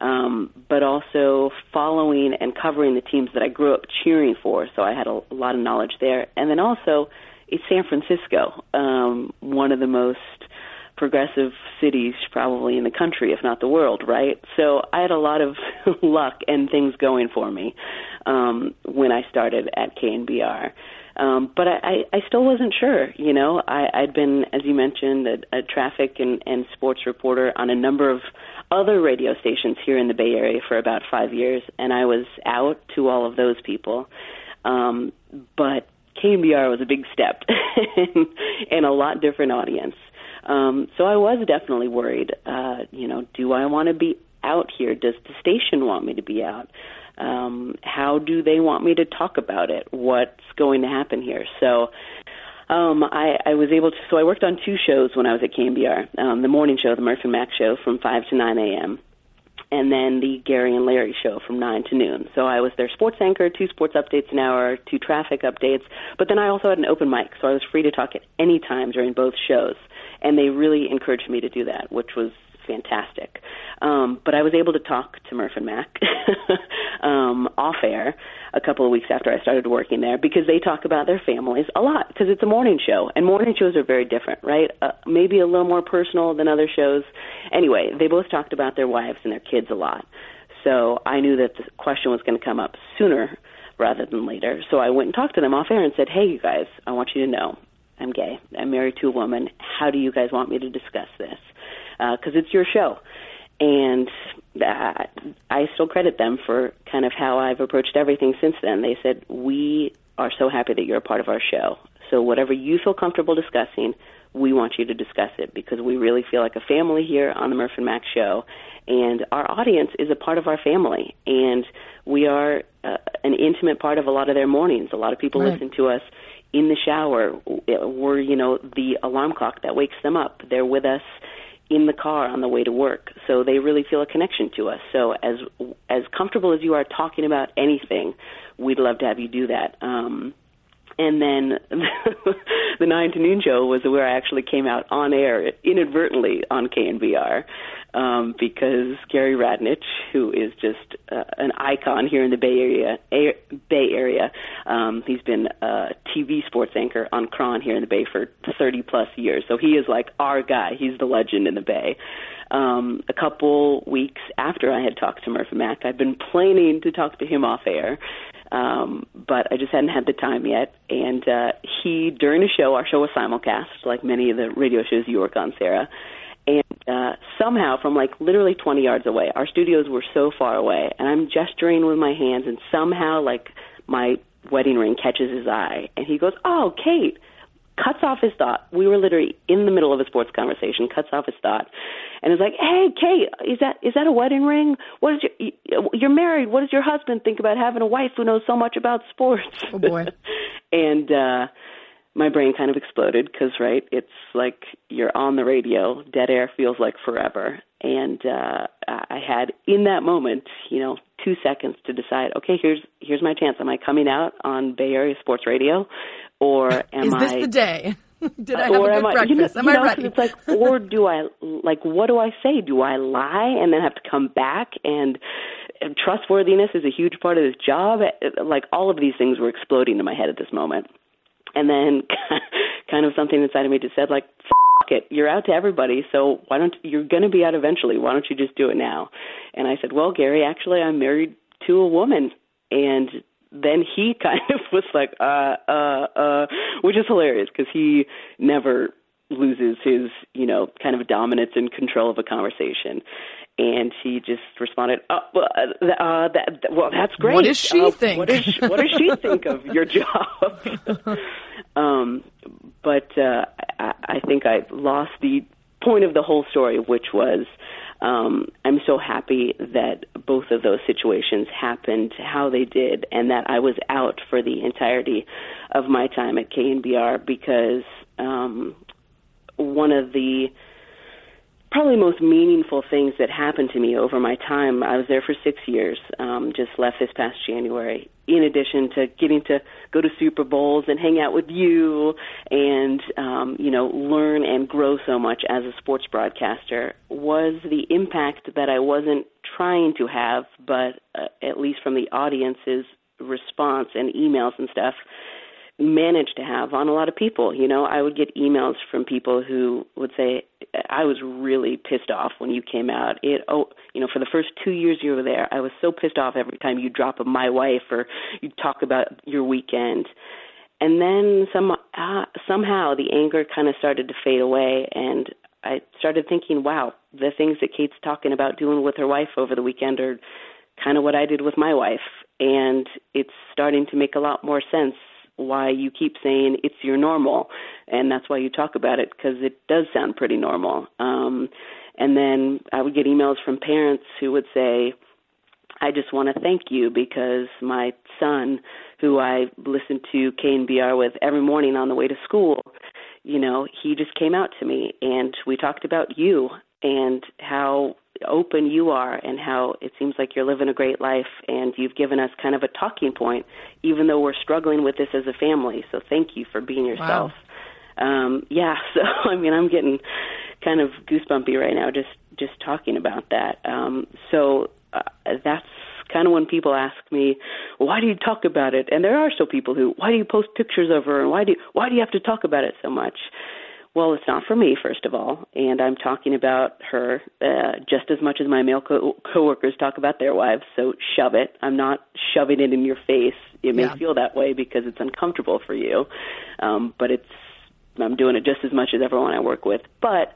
um, but also following and covering the teams that I grew up cheering for. So I had a, a lot of knowledge there. And then also, it's San Francisco, um, one of the most progressive cities probably in the country, if not the world, right? So I had a lot of luck and things going for me um, when I started at KNBR. Um, but I, I, I still wasn't sure. You know, I, I'd been, as you mentioned, a, a traffic and, and sports reporter on a number of other radio stations here in the Bay Area for about five years, and I was out to all of those people. Um, but KNBR was a big step and a lot different audience. Um, so I was definitely worried. Uh, you know, do I want to be out here? Does the station want me to be out? Um, how do they want me to talk about it? What's going to happen here? So um, I, I was able to. So I worked on two shows when I was at KNBR. Um, the morning show, the Murph and Mac show, from five to nine a.m. And then the Gary and Larry show from 9 to noon. So I was their sports anchor, two sports updates an hour, two traffic updates. But then I also had an open mic, so I was free to talk at any time during both shows. And they really encouraged me to do that, which was fantastic. Um, but I was able to talk to Murph and Mac um, off air a couple of weeks after I started working there because they talk about their families a lot because it's a morning show and morning shows are very different, right? Uh, maybe a little more personal than other shows. Anyway, they both talked about their wives and their kids a lot. So I knew that the question was going to come up sooner rather than later. So I went and talked to them off air and said, "Hey, you guys, I want you to know I'm gay. I'm married to a woman. How do you guys want me to discuss this?" Because uh, it's your show and uh, I still credit them for kind of how I've approached everything since then. They said, We are so happy that you're a part of our show. So, whatever you feel comfortable discussing, we want you to discuss it because we really feel like a family here on the Murph and Mac show. And our audience is a part of our family. And we are uh, an intimate part of a lot of their mornings. A lot of people right. listen to us in the shower. We're, you know, the alarm clock that wakes them up. They're with us in the car on the way to work. So they really feel a connection to us. So as as comfortable as you are talking about anything, we'd love to have you do that. Um, and then the nine to noon show was where I actually came out on air inadvertently on KNBR um, because Gary Radnich, who is just uh, an icon here in the Bay Area, Bay Area, um, he's been a TV sports anchor on KRON here in the Bay for 30 plus years. So he is like our guy. He's the legend in the Bay. Um, a couple weeks after I had talked to Murphy Mac, I'd been planning to talk to him off air um, but I just hadn't had the time yet. And uh, he, during the show, our show was simulcast, like many of the radio shows you work on, Sarah. And uh, somehow, from like literally 20 yards away, our studios were so far away, and I'm gesturing with my hands, and somehow, like, my wedding ring catches his eye, and he goes, "Oh, Kate." Cuts off his thought. We were literally in the middle of a sports conversation. Cuts off his thought, and is like, "Hey, Kate, is that is that a wedding ring? What is your you're married? What does your husband think about having a wife who knows so much about sports?" Oh boy! and uh, my brain kind of exploded because right, it's like you're on the radio. Dead air feels like forever, and uh, I had in that moment, you know, two seconds to decide. Okay, here's here's my chance. Am I coming out on Bay Area Sports Radio, or am is this I? the day? Did uh, I have or a good am breakfast? I, am you I know, ready? It's like, or do I like? What do I say? Do I lie and then have to come back? And trustworthiness is a huge part of this job. Uh, like all of these things were exploding in my head at this moment. And then, kind of something inside of me just said, like, "Fuck it, you're out to everybody. So why don't you're going to be out eventually? Why don't you just do it now?" And I said, "Well, Gary, actually, I'm married to a woman, and then he kind of was like, uh, uh, uh, which is hilarious because he never loses his, you know, kind of dominance and control of a conversation. And he just responded, "Oh, well, uh, uh, that, well, that's great. What does she uh, think? What does what does she think of your job?" um, but uh, I, I think I lost the point of the whole story, which was um, I'm so happy that both of those situations happened how they did, and that I was out for the entirety of my time at KNBR because um, one of the probably most meaningful things that happened to me over my time. I was there for six years, um, just left this past January. In addition to getting to go to Super Bowls and hang out with you and, um, you know, learn and grow so much as a sports broadcaster was the impact that I wasn't trying to have, but uh, at least from the audience's response and emails and stuff, managed to have on a lot of people. You know, I would get emails from people who would say, "I was really pissed off when you came out. It oh, you know, for the first two years you were there, I was so pissed off every time you drop a my wife or you talk about your weekend." And then some uh, somehow the anger kind of started to fade away, and I started thinking, "Wow, the things that Kate's talking about doing with her wife over the weekend are." kind of what I did with my wife and it's starting to make a lot more sense why you keep saying it's your normal, and that's why you talk about it because it does sound pretty normal. Um, and then I would get emails from parents who would say, I just want to thank you because my son, who I listen to KNBR with every morning on the way to school, you know, he just came out to me and we talked about you and how open you are and how it seems like you're living a great life and you've given us kind of a talking point even though we're struggling with this as a family. So thank you for being yourself. Wow. um yeah so i mean i'm getting kind of goosebumpy right now just just talking about that. Um so uh, that's kind of when people ask me why do you talk about it? And there are still people who why do you post pictures of her and why do you, why do you have to talk about it so much well, it's not for me, first of all, and I'm talking about her uh, just as much as my male co- coworkers talk about their wives. So shove it. I'm not shoving it in your face. It may yeah. feel that way because it's uncomfortable for you, um, but it's I'm doing it just as much as everyone I work with. But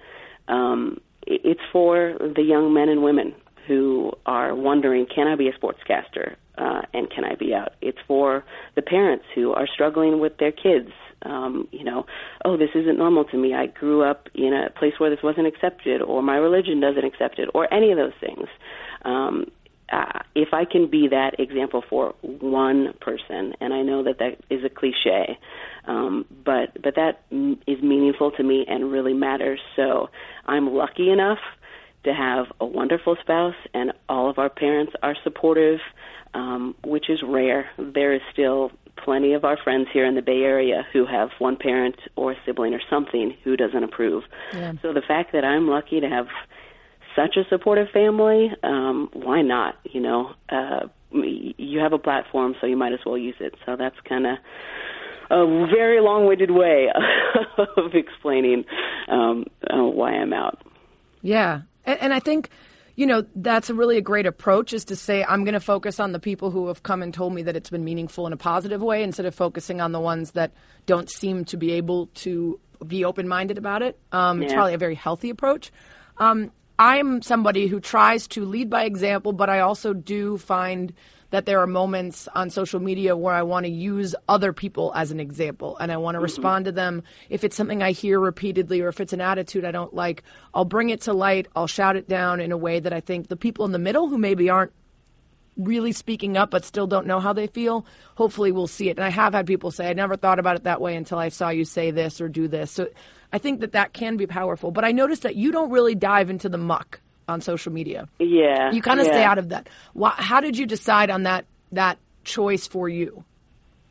um, it's for the young men and women who are wondering, can I be a sportscaster? Uh, and can I be out? It's for the parents who are struggling with their kids um, you know, oh, this isn't normal to me. I grew up in a place where this wasn't accepted, or my religion doesn't accept it, or any of those things. Um, uh, if I can be that example for one person, and I know that that is a cliche, um, but but that m- is meaningful to me and really matters. So I'm lucky enough to have a wonderful spouse, and all of our parents are supportive, um, which is rare. There is still plenty of our friends here in the Bay Area who have one parent or sibling or something who doesn't approve. Yeah. So the fact that I'm lucky to have such a supportive family, um, why not? You know, uh, you have a platform, so you might as well use it. So that's kind of a very long-winded way of explaining um, uh, why I'm out. Yeah, and, and I think you know, that's a really a great approach is to say, I'm going to focus on the people who have come and told me that it's been meaningful in a positive way instead of focusing on the ones that don't seem to be able to be open minded about it. Um, yeah. It's probably a very healthy approach. Um, I'm somebody who tries to lead by example, but I also do find that there are moments on social media where I want to use other people as an example and I want to mm-hmm. respond to them. If it's something I hear repeatedly or if it's an attitude I don't like, I'll bring it to light. I'll shout it down in a way that I think the people in the middle who maybe aren't really speaking up but still don't know how they feel, hopefully we'll see it. And I have had people say, I never thought about it that way until I saw you say this or do this. So I think that that can be powerful. But I noticed that you don't really dive into the muck on social media. Yeah. You kind of yeah. stay out of that. Why, how did you decide on that that choice for you?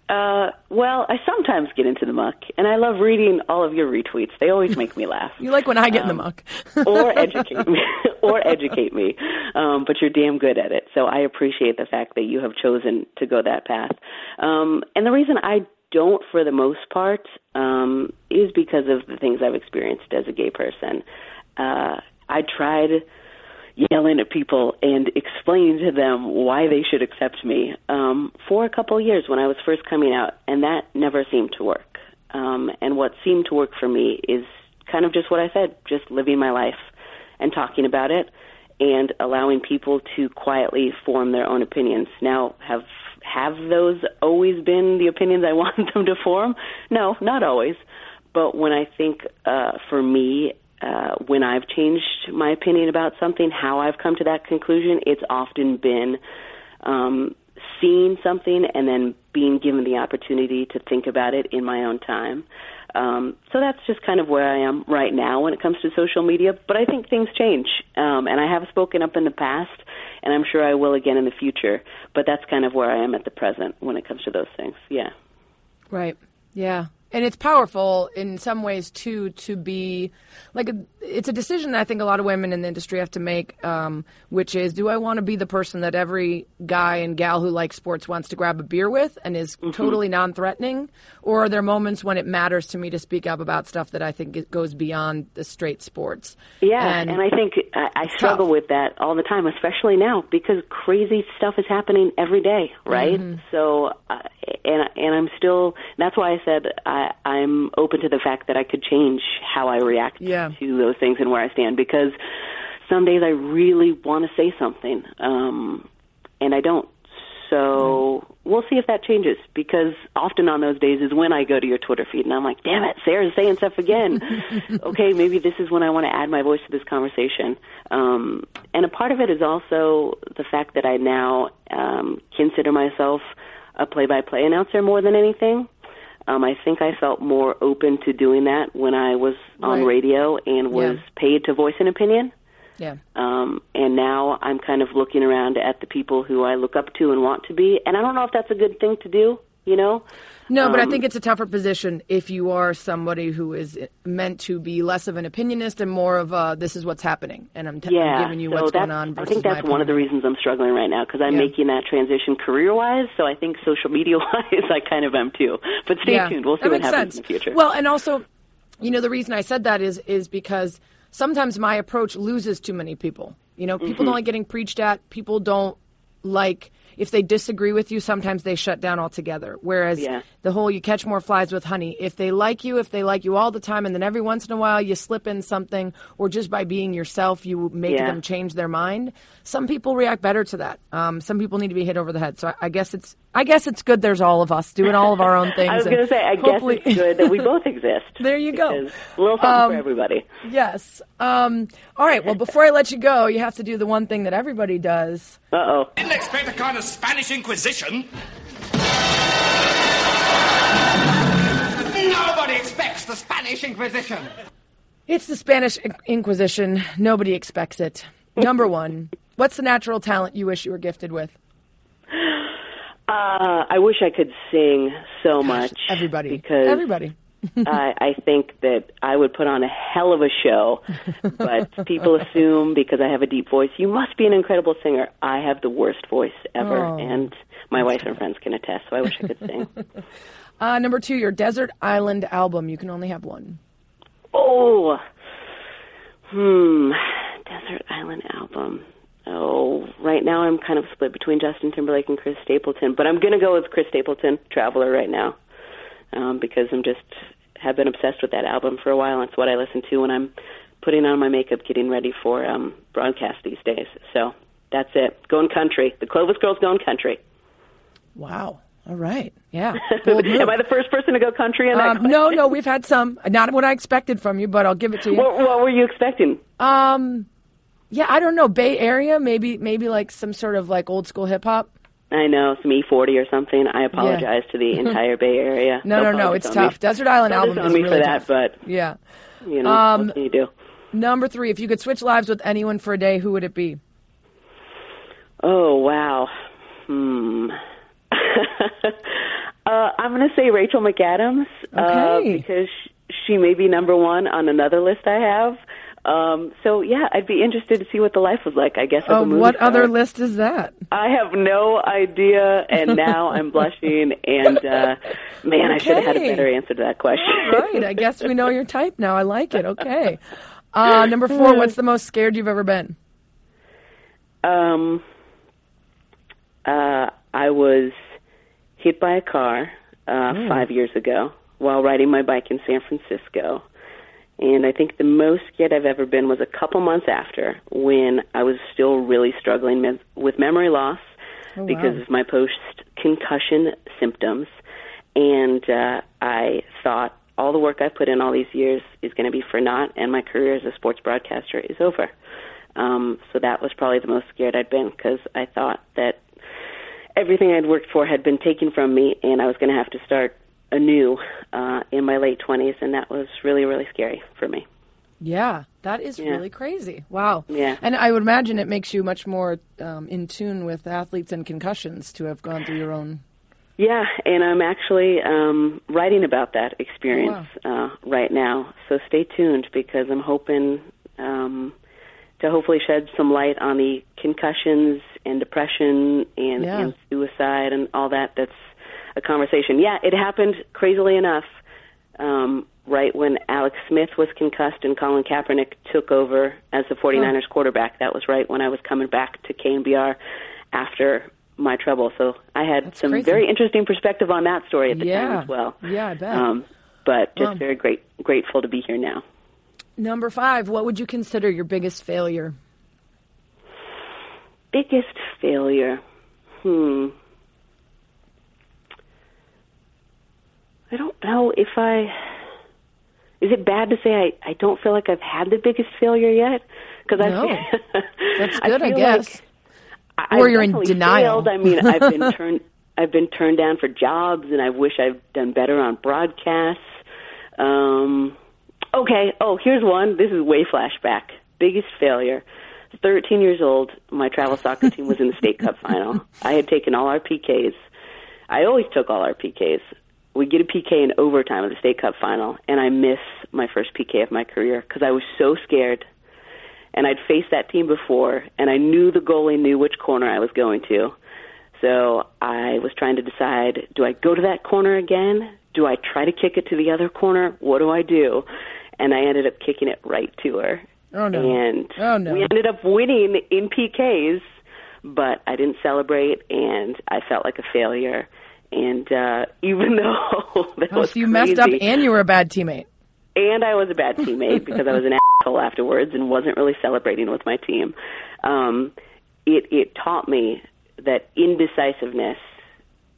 Uh, well, I sometimes get into the muck, and I love reading all of your retweets. They always make me laugh. you like when I get um, in the um, muck, or educate me, or educate me. Um, but you're damn good at it, so I appreciate the fact that you have chosen to go that path. Um, and the reason I don't, for the most part, um, is because of the things I've experienced as a gay person. Uh, I tried yelling at people and explaining to them why they should accept me um, for a couple of years when I was first coming out, and that never seemed to work. Um, and what seemed to work for me is kind of just what I said, just living my life and talking about it and allowing people to quietly form their own opinions. Now, have have those always been the opinions I want them to form? No, not always. But when I think uh, for me uh, when I've changed my opinion about something, how I've come to that conclusion, it's often been um, seeing something and then being given the opportunity to think about it in my own time. Um, so that's just kind of where I am right now when it comes to social media. But I think things change, um, and I have spoken up in the past, and I'm sure I will again in the future. But that's kind of where I am at the present when it comes to those things. Yeah. Right. Yeah. And it's powerful in some ways too to be like a, it's a decision that I think a lot of women in the industry have to make, um, which is do I want to be the person that every guy and gal who likes sports wants to grab a beer with and is Mm-hmm. totally non-threatening, or are there moments when it matters to me to speak up about stuff that I think goes beyond the straight sports? Yeah, and, and, I think I, I struggle tough. with that all the time, especially now because crazy stuff is happening every day, right? Mm-hmm. So, uh, and and I'm still. That's why I said I, I'm open to the fact that I could change how I react Yeah. to those things and where I stand because some days I really want to say something, um, and I don't. So we'll see if that changes because often on those days is when I go to your Twitter feed and I'm like, damn it, Sarah's saying stuff again. okay, maybe this is when I want to add my voice to this conversation. Um, and a part of it is also the fact that I now um, consider myself a play-by-play announcer more than anything. Um, I think I felt more open to doing that when I was on Right. radio and was Yeah. paid to voice an opinion. yeah. Um, and now I'm kind of looking around at the people who I look up to and want to be. And I don't know if that's a good thing to do, you know? No, but I Um, think it's a tougher position if you are somebody who is meant to be less of an opinionist and more of a this is what's happening, and I'm, t- I'm giving you so what's going on. I think that's one of the reasons I'm struggling right now because I'm Yeah. making that transition career-wise. So I think social media-wise, I kind of am too. But stay Yeah, tuned. We'll see what happens sense. in the future. Well, and also, you know, the reason I said that is is because sometimes my approach loses too many people. You know, Mm-hmm. people don't like getting preached at. People don't like if they disagree with you. Sometimes they shut down altogether. Whereas Yeah. the whole you catch more flies with honey. If they like you, if they like you all the time, and then every once in a while you slip in something, or just by being yourself, you make Yeah. them change their mind. Some people react better to that. Um, some people need to be hit over the head. So I, I guess it's I guess it's good. There's all of us doing all of our own things. I was going to say, I hopefully- guess it's good that we both exist. There you go. A little something Um, for everybody. Yes. Um, all right. Well, before I let you go, you have to do the one thing that everybody does. Uh-oh. Didn't expect a kind of Spanish Inquisition. Nobody expects the Spanish Inquisition. It's the Spanish Inquisition. Nobody expects it. Number one. What's the natural talent you wish you were gifted with? Uh, I wish I could sing so much. Everybody. Because Everybody. I, I think that I would put on a hell of a show, but people assume because I have a deep voice, you must be an incredible singer. I have the worst voice ever, Oh, and my wife and friends can attest. So I wish I could sing. Uh, number two, your Desert Island album. You can only have one. oh, hmm, Desert Island album. Oh, right now I'm kind of split between Justin Timberlake and Chris Stapleton, but I'm gonna go with Chris Stapleton, Traveler, right now, um, because I'm just have been obsessed with that album for a while. It's what I listen to when I'm putting on my makeup, getting ready for um, broadcast these days. So that's it. Going country. The Clovis Girls going country. Wow. All right. Yeah. Am I the first person to go country in that? um, no, no, we've had some. Not what I expected from you, but I'll give it to you. What, what were you expecting? Um, yeah, I don't know. Bay Area, maybe, maybe like some sort of like old school hip hop. I know some E-40 or something. I apologize to the entire Bay Area. No, no, Don't no, it's disown me. tough. Desert Island Don't album is really for that, tough. but Yeah. you know Um, what can you do? Number three, if you could switch lives with anyone for a day, who would it be? Oh wow. Hmm. uh, I'm going to say Rachel McAdams uh, because sh- she may be number one on another list I have. Um, so yeah, I'd be interested to see what the life was like. I guess. Movie what star. other list is that? I have no idea, and now I'm blushing. And uh, man, I should have had a better answer to that question. Right. I guess we know your type now. I like it. Okay. Uh, number four, what's the most scared you've ever been? Um, uh, I was hit by a car uh, five years ago while riding my bike in San Francisco. And I think the most scared I've ever been was a couple months after when I was still really struggling with memory loss because of my post concussion symptoms. And uh, I thought all the work I've put in all these years is going to be for naught, and my career as a sports broadcaster is over. Um, so that was probably the most scared I'd been because I thought that everything I'd worked for had been taken from me, and I was going to have to start anew uh, in my late 20s, and that was really, really scary for me. Yeah, that is Yeah. really crazy. Wow. Yeah. And I would imagine it makes you much more um, in tune with athletes and concussions to have gone through your own. Yeah, and I'm actually um, writing about that experience uh, right now. So stay tuned because I'm hoping um, to hopefully shed some light on the concussions and depression and, Yeah. and suicide and all that. That's a conversation. Yeah, it happened crazily enough um, right when Alex Smith was concussed and Colin Kaepernick took over as the 49ers quarterback. That was right when I was coming back to KNBR after my trouble. So I had That's some crazy. very interesting perspective on that story at the Yeah. time as well. Yeah, I bet. Um, but just Wow. very great, grateful to be here now. Number five, what would you consider your biggest failure? Biggest failure. Hmm. I don't know if I. Is it bad to say I, I don't feel like I've had the biggest failure yet? Because No. I That's good, I, feel guess. Like Or I've you're in denial. Failed. I mean, I've been turned I've been turned down for jobs, and I wish I've done better on broadcasts. Um, okay. Oh, here's one. This is way flashback. Biggest failure. 13 years old, my travel soccer team was in the state cup final. I had taken all our PKs. I always took all our PKs. We get a PK in overtime of the state cup final, and I miss my first PK of my career because I was so scared. And I'd faced that team before, and I knew the goalie knew which corner I was going to. So I was trying to decide do I go to that corner again? Do I try to kick it to the other corner? What do I do? And I ended up kicking it right to her. Oh, no. And Oh, no. we ended up winning in PKs, but I didn't celebrate, and I felt like a failure. And uh, even though that Oh, was so you messed up and you were a bad teammate. and I was a bad teammate because I was an asshole afterwards and wasn't really celebrating with my team. Um, it it taught me that indecisiveness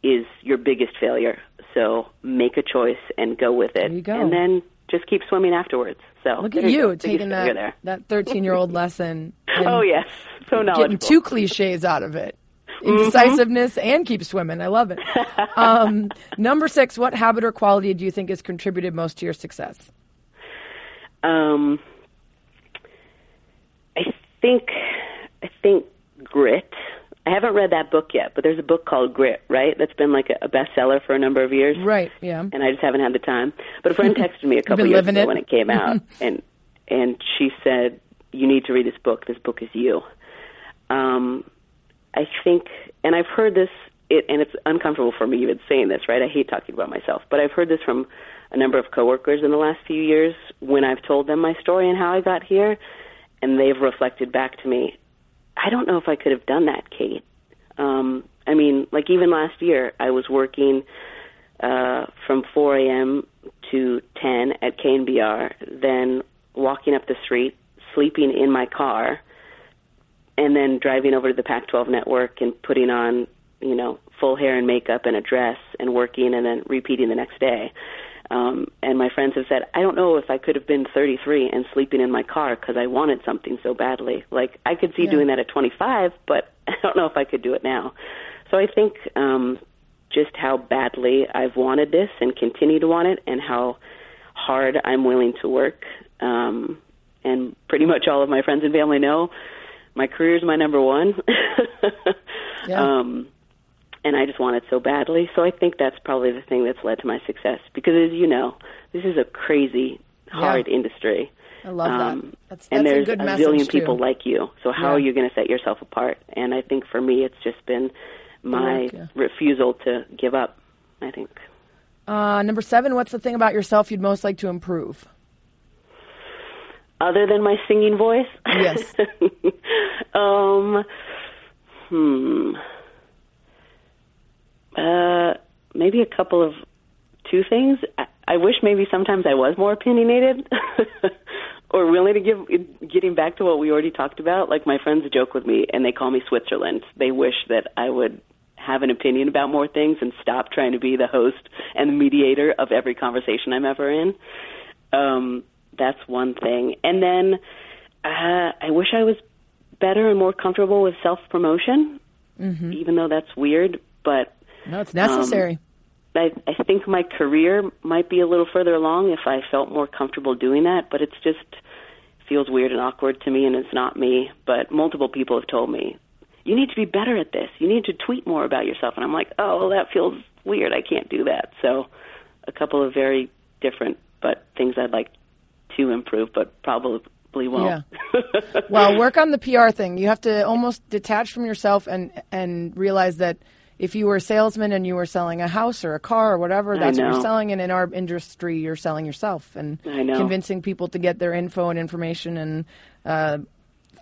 is your biggest failure. So make a choice and go with it, There you go. and then just keep swimming afterwards. So Look at you you taking that that 13 year old lesson. Oh yes, so knowledgeable. Getting two cliches out of it. Mm-hmm. Indecisiveness and keep swimming. I love it. Um, number six, what habit or quality do you think has contributed most to your success? Um, I think I think grit. I haven't read that book yet, but there's a book called Grit, right? That's been like a, bestseller for a number of years, Right, yeah. and I just haven't had the time. But a friend texted me a couple years ago it? when it came out, and and she said, "You need to read this book. This book is you." Um, I think, and I've heard this, it, and it's uncomfortable for me even saying this, right? I hate talking about myself, but I've heard this from a number of coworkers in the last few years when I've told them my story and how I got here, and they've reflected back to me. I don't know if I could have done that, Kate. Um, I mean, like even last year, I was working uh, from 4 a.m. to 10 at KNBR, then walking up the street, sleeping in my car, and then driving over to the Pac-12 network and putting on, you know, full hair and makeup and a dress and working and then repeating the next day. Um, and my friends have said, I don't know if I could have been 33 and sleeping in my car because I wanted something so badly. Like I could see Yeah. doing that at 25, but I don't know if I could do it now. So I think um, just how badly I've wanted this and continue to want it, and how hard I'm willing to work. Um, and pretty much all of my friends and family know my career is my number one. Yeah. um, and I just want it so badly. So I think that's probably the thing that's led to my success. Because as you know, this is a crazy, hard industry. I love that. Um, That's, that's and a there's good a message, zillion too. people like you. So how Yeah. are you going to set yourself apart? And I think for me, it's just been my refusal to give up. I think. Uh, number seven, what's the thing about yourself you'd most like to improve? Other than my singing voice, Yes. um, hmm. Uh, maybe a couple of two things. I, I wish maybe sometimes I was more opinionated, or willing to give. Getting back to what we already talked about, like my friends joke with me, and they call me Switzerland. They wish that I would have an opinion about more things and stop trying to be the host and the mediator of every conversation I'm ever in. Um, that's one thing. And then uh, I wish I was better and more comfortable with self promotion. Mm-hmm. even though that's weird. But No, it's necessary. I, I think my career might be a little further along if I felt more comfortable doing that. But it's just feels weird and awkward to me, and it's not me. But multiple people have told me you need to be better at this. You need to tweet more about yourself, and I'm like, oh, well, that feels weird. I can't do that. So, a couple of very different but things I'd like to improve, but probably won't. well, work on the PR thing. You have to almost detach from yourself and and realize that if you were a salesman and you were selling a house or a car or whatever, that's what you're selling. And in our industry, you're selling yourself and convincing people to get their info and information and uh,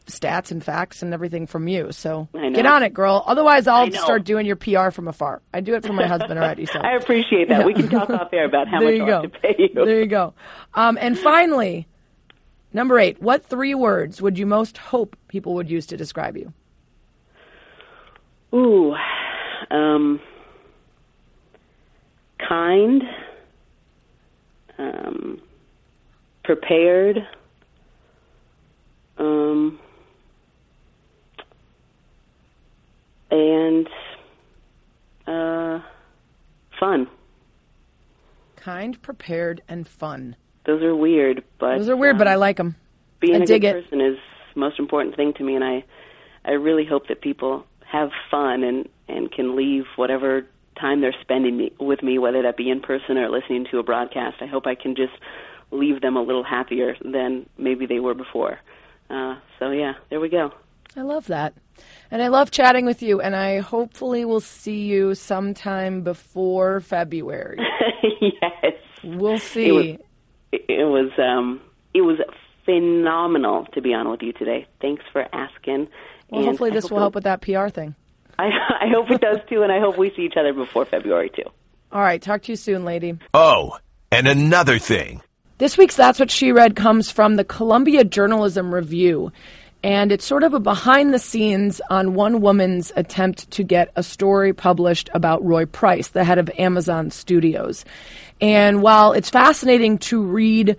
stats and facts and everything from you. So get on it, girl. Otherwise, I'll start doing your PR from afar. I do it for my husband already. So I appreciate that. We can talk off air about how there much you I go. to pay you. There you go. Um, and finally, number eight. What three words would you most hope people would use to describe you? Ooh, um, kind, um, prepared, um, and uh, fun. Kind, prepared, and fun. Those are weird, but Those are weird, but I like them. being I a good it. person is the most important thing to me, and I, I really hope that people have fun and and can leave whatever time they're spending me, with me, whether that be in person or listening to a broadcast. I hope I can just leave them a little happier than maybe they were before. Uh, so yeah, there we go. I love that. And I love chatting with you, and I hopefully will see you sometime before February. yes, We'll it was see. it, it was um, it was phenomenal to be on with you today. Thanks for asking. Well, and hopefully this hope will help with that PR thing. I, I hope it does too, and I hope we see each other before February too. All right, talk to you soon, lady. Oh, and another thing. This week's That's What She Read comes from the Columbia Journalism Review. And it's sort of a behind the scenes on one woman's attempt to get a story published about Roy Price, the head of Amazon Studios. And while it's fascinating to read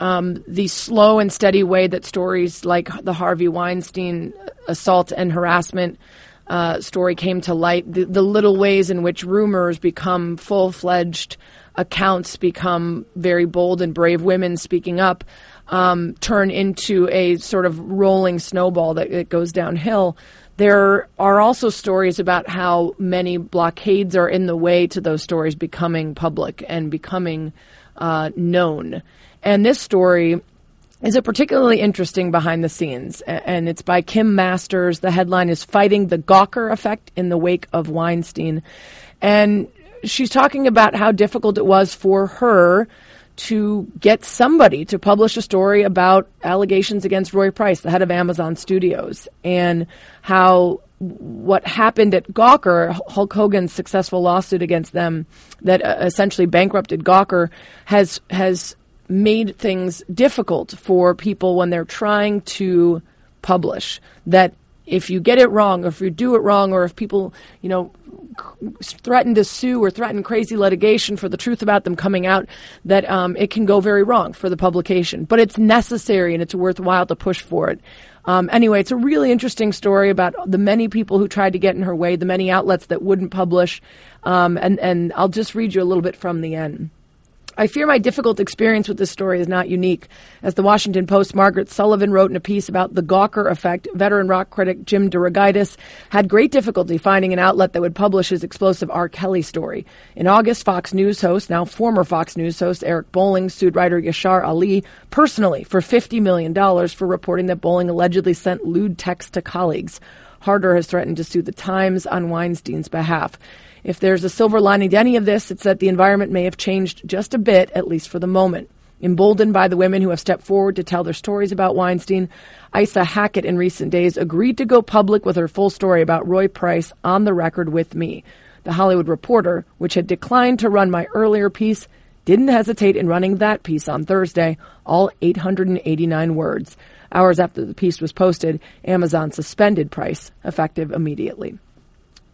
um, the slow and steady way that stories like the Harvey Weinstein assault and harassment uh, story came to light, the, the little ways in which rumors become full fledged accounts, become very bold and brave women speaking up, um, turn into a sort of rolling snowball that, goes downhill. There are also stories about how many blockades are in the way to those stories becoming public and becoming uh, known. And this story is a particularly interesting behind the scenes, and it's by Kim Masters. The headline is Fighting the Gawker Effect in the Wake of Weinstein. And she's talking about how difficult it was for her to get somebody to publish a story about allegations against Roy Price, the head of Amazon Studios, and how what happened at Gawker, Hulk Hogan's successful lawsuit against them that uh, essentially bankrupted Gawker, has has made things difficult for people when they're trying to publish. That if you get it wrong, or if you do it wrong, or if people, you know, threaten to sue or threaten crazy litigation for the truth about them coming out, that um, it can go very wrong for the publication. But it's necessary and it's worthwhile to push for it. Um, anyway, it's a really interesting story about the many people who tried to get in her way, the many outlets that wouldn't publish, um, and and I'll just read you a little bit from the end. I fear my difficult experience with this story is not unique. As the Washington Post, Margaret Sullivan wrote in a piece about the Gawker effect, veteran rock critic Jim DeRogatis had great difficulty finding an outlet that would publish his explosive R. Kelly story. In August, Fox News host, now former Fox News host Eric Bolling, sued writer Yashar Ali personally for $50 million for reporting that Bolling allegedly sent lewd texts to colleagues. Harder has threatened to sue the Times on Weinstein's behalf. If there's a silver lining to any of this, it's that the environment may have changed just a bit, at least for the moment. Emboldened by the women who have stepped forward to tell their stories about Weinstein, Isa Hackett in recent days agreed to go public with her full story about Roy Price on the record with me. The Hollywood Reporter, which had declined to run my earlier piece, didn't hesitate in running that piece on Thursday, all 889 words. Hours after the piece was posted, Amazon suspended Price, effective immediately.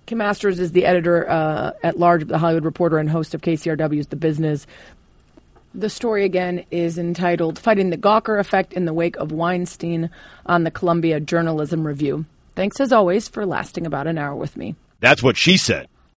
Kim Masters is the editor uh, at large of the Hollywood Reporter and host of KCRW's The Business. The story again is entitled Fighting the Gawker Effect in the Wake of Weinstein on the Columbia Journalism Review. Thanks as always for lasting about an hour with me. That's what she said.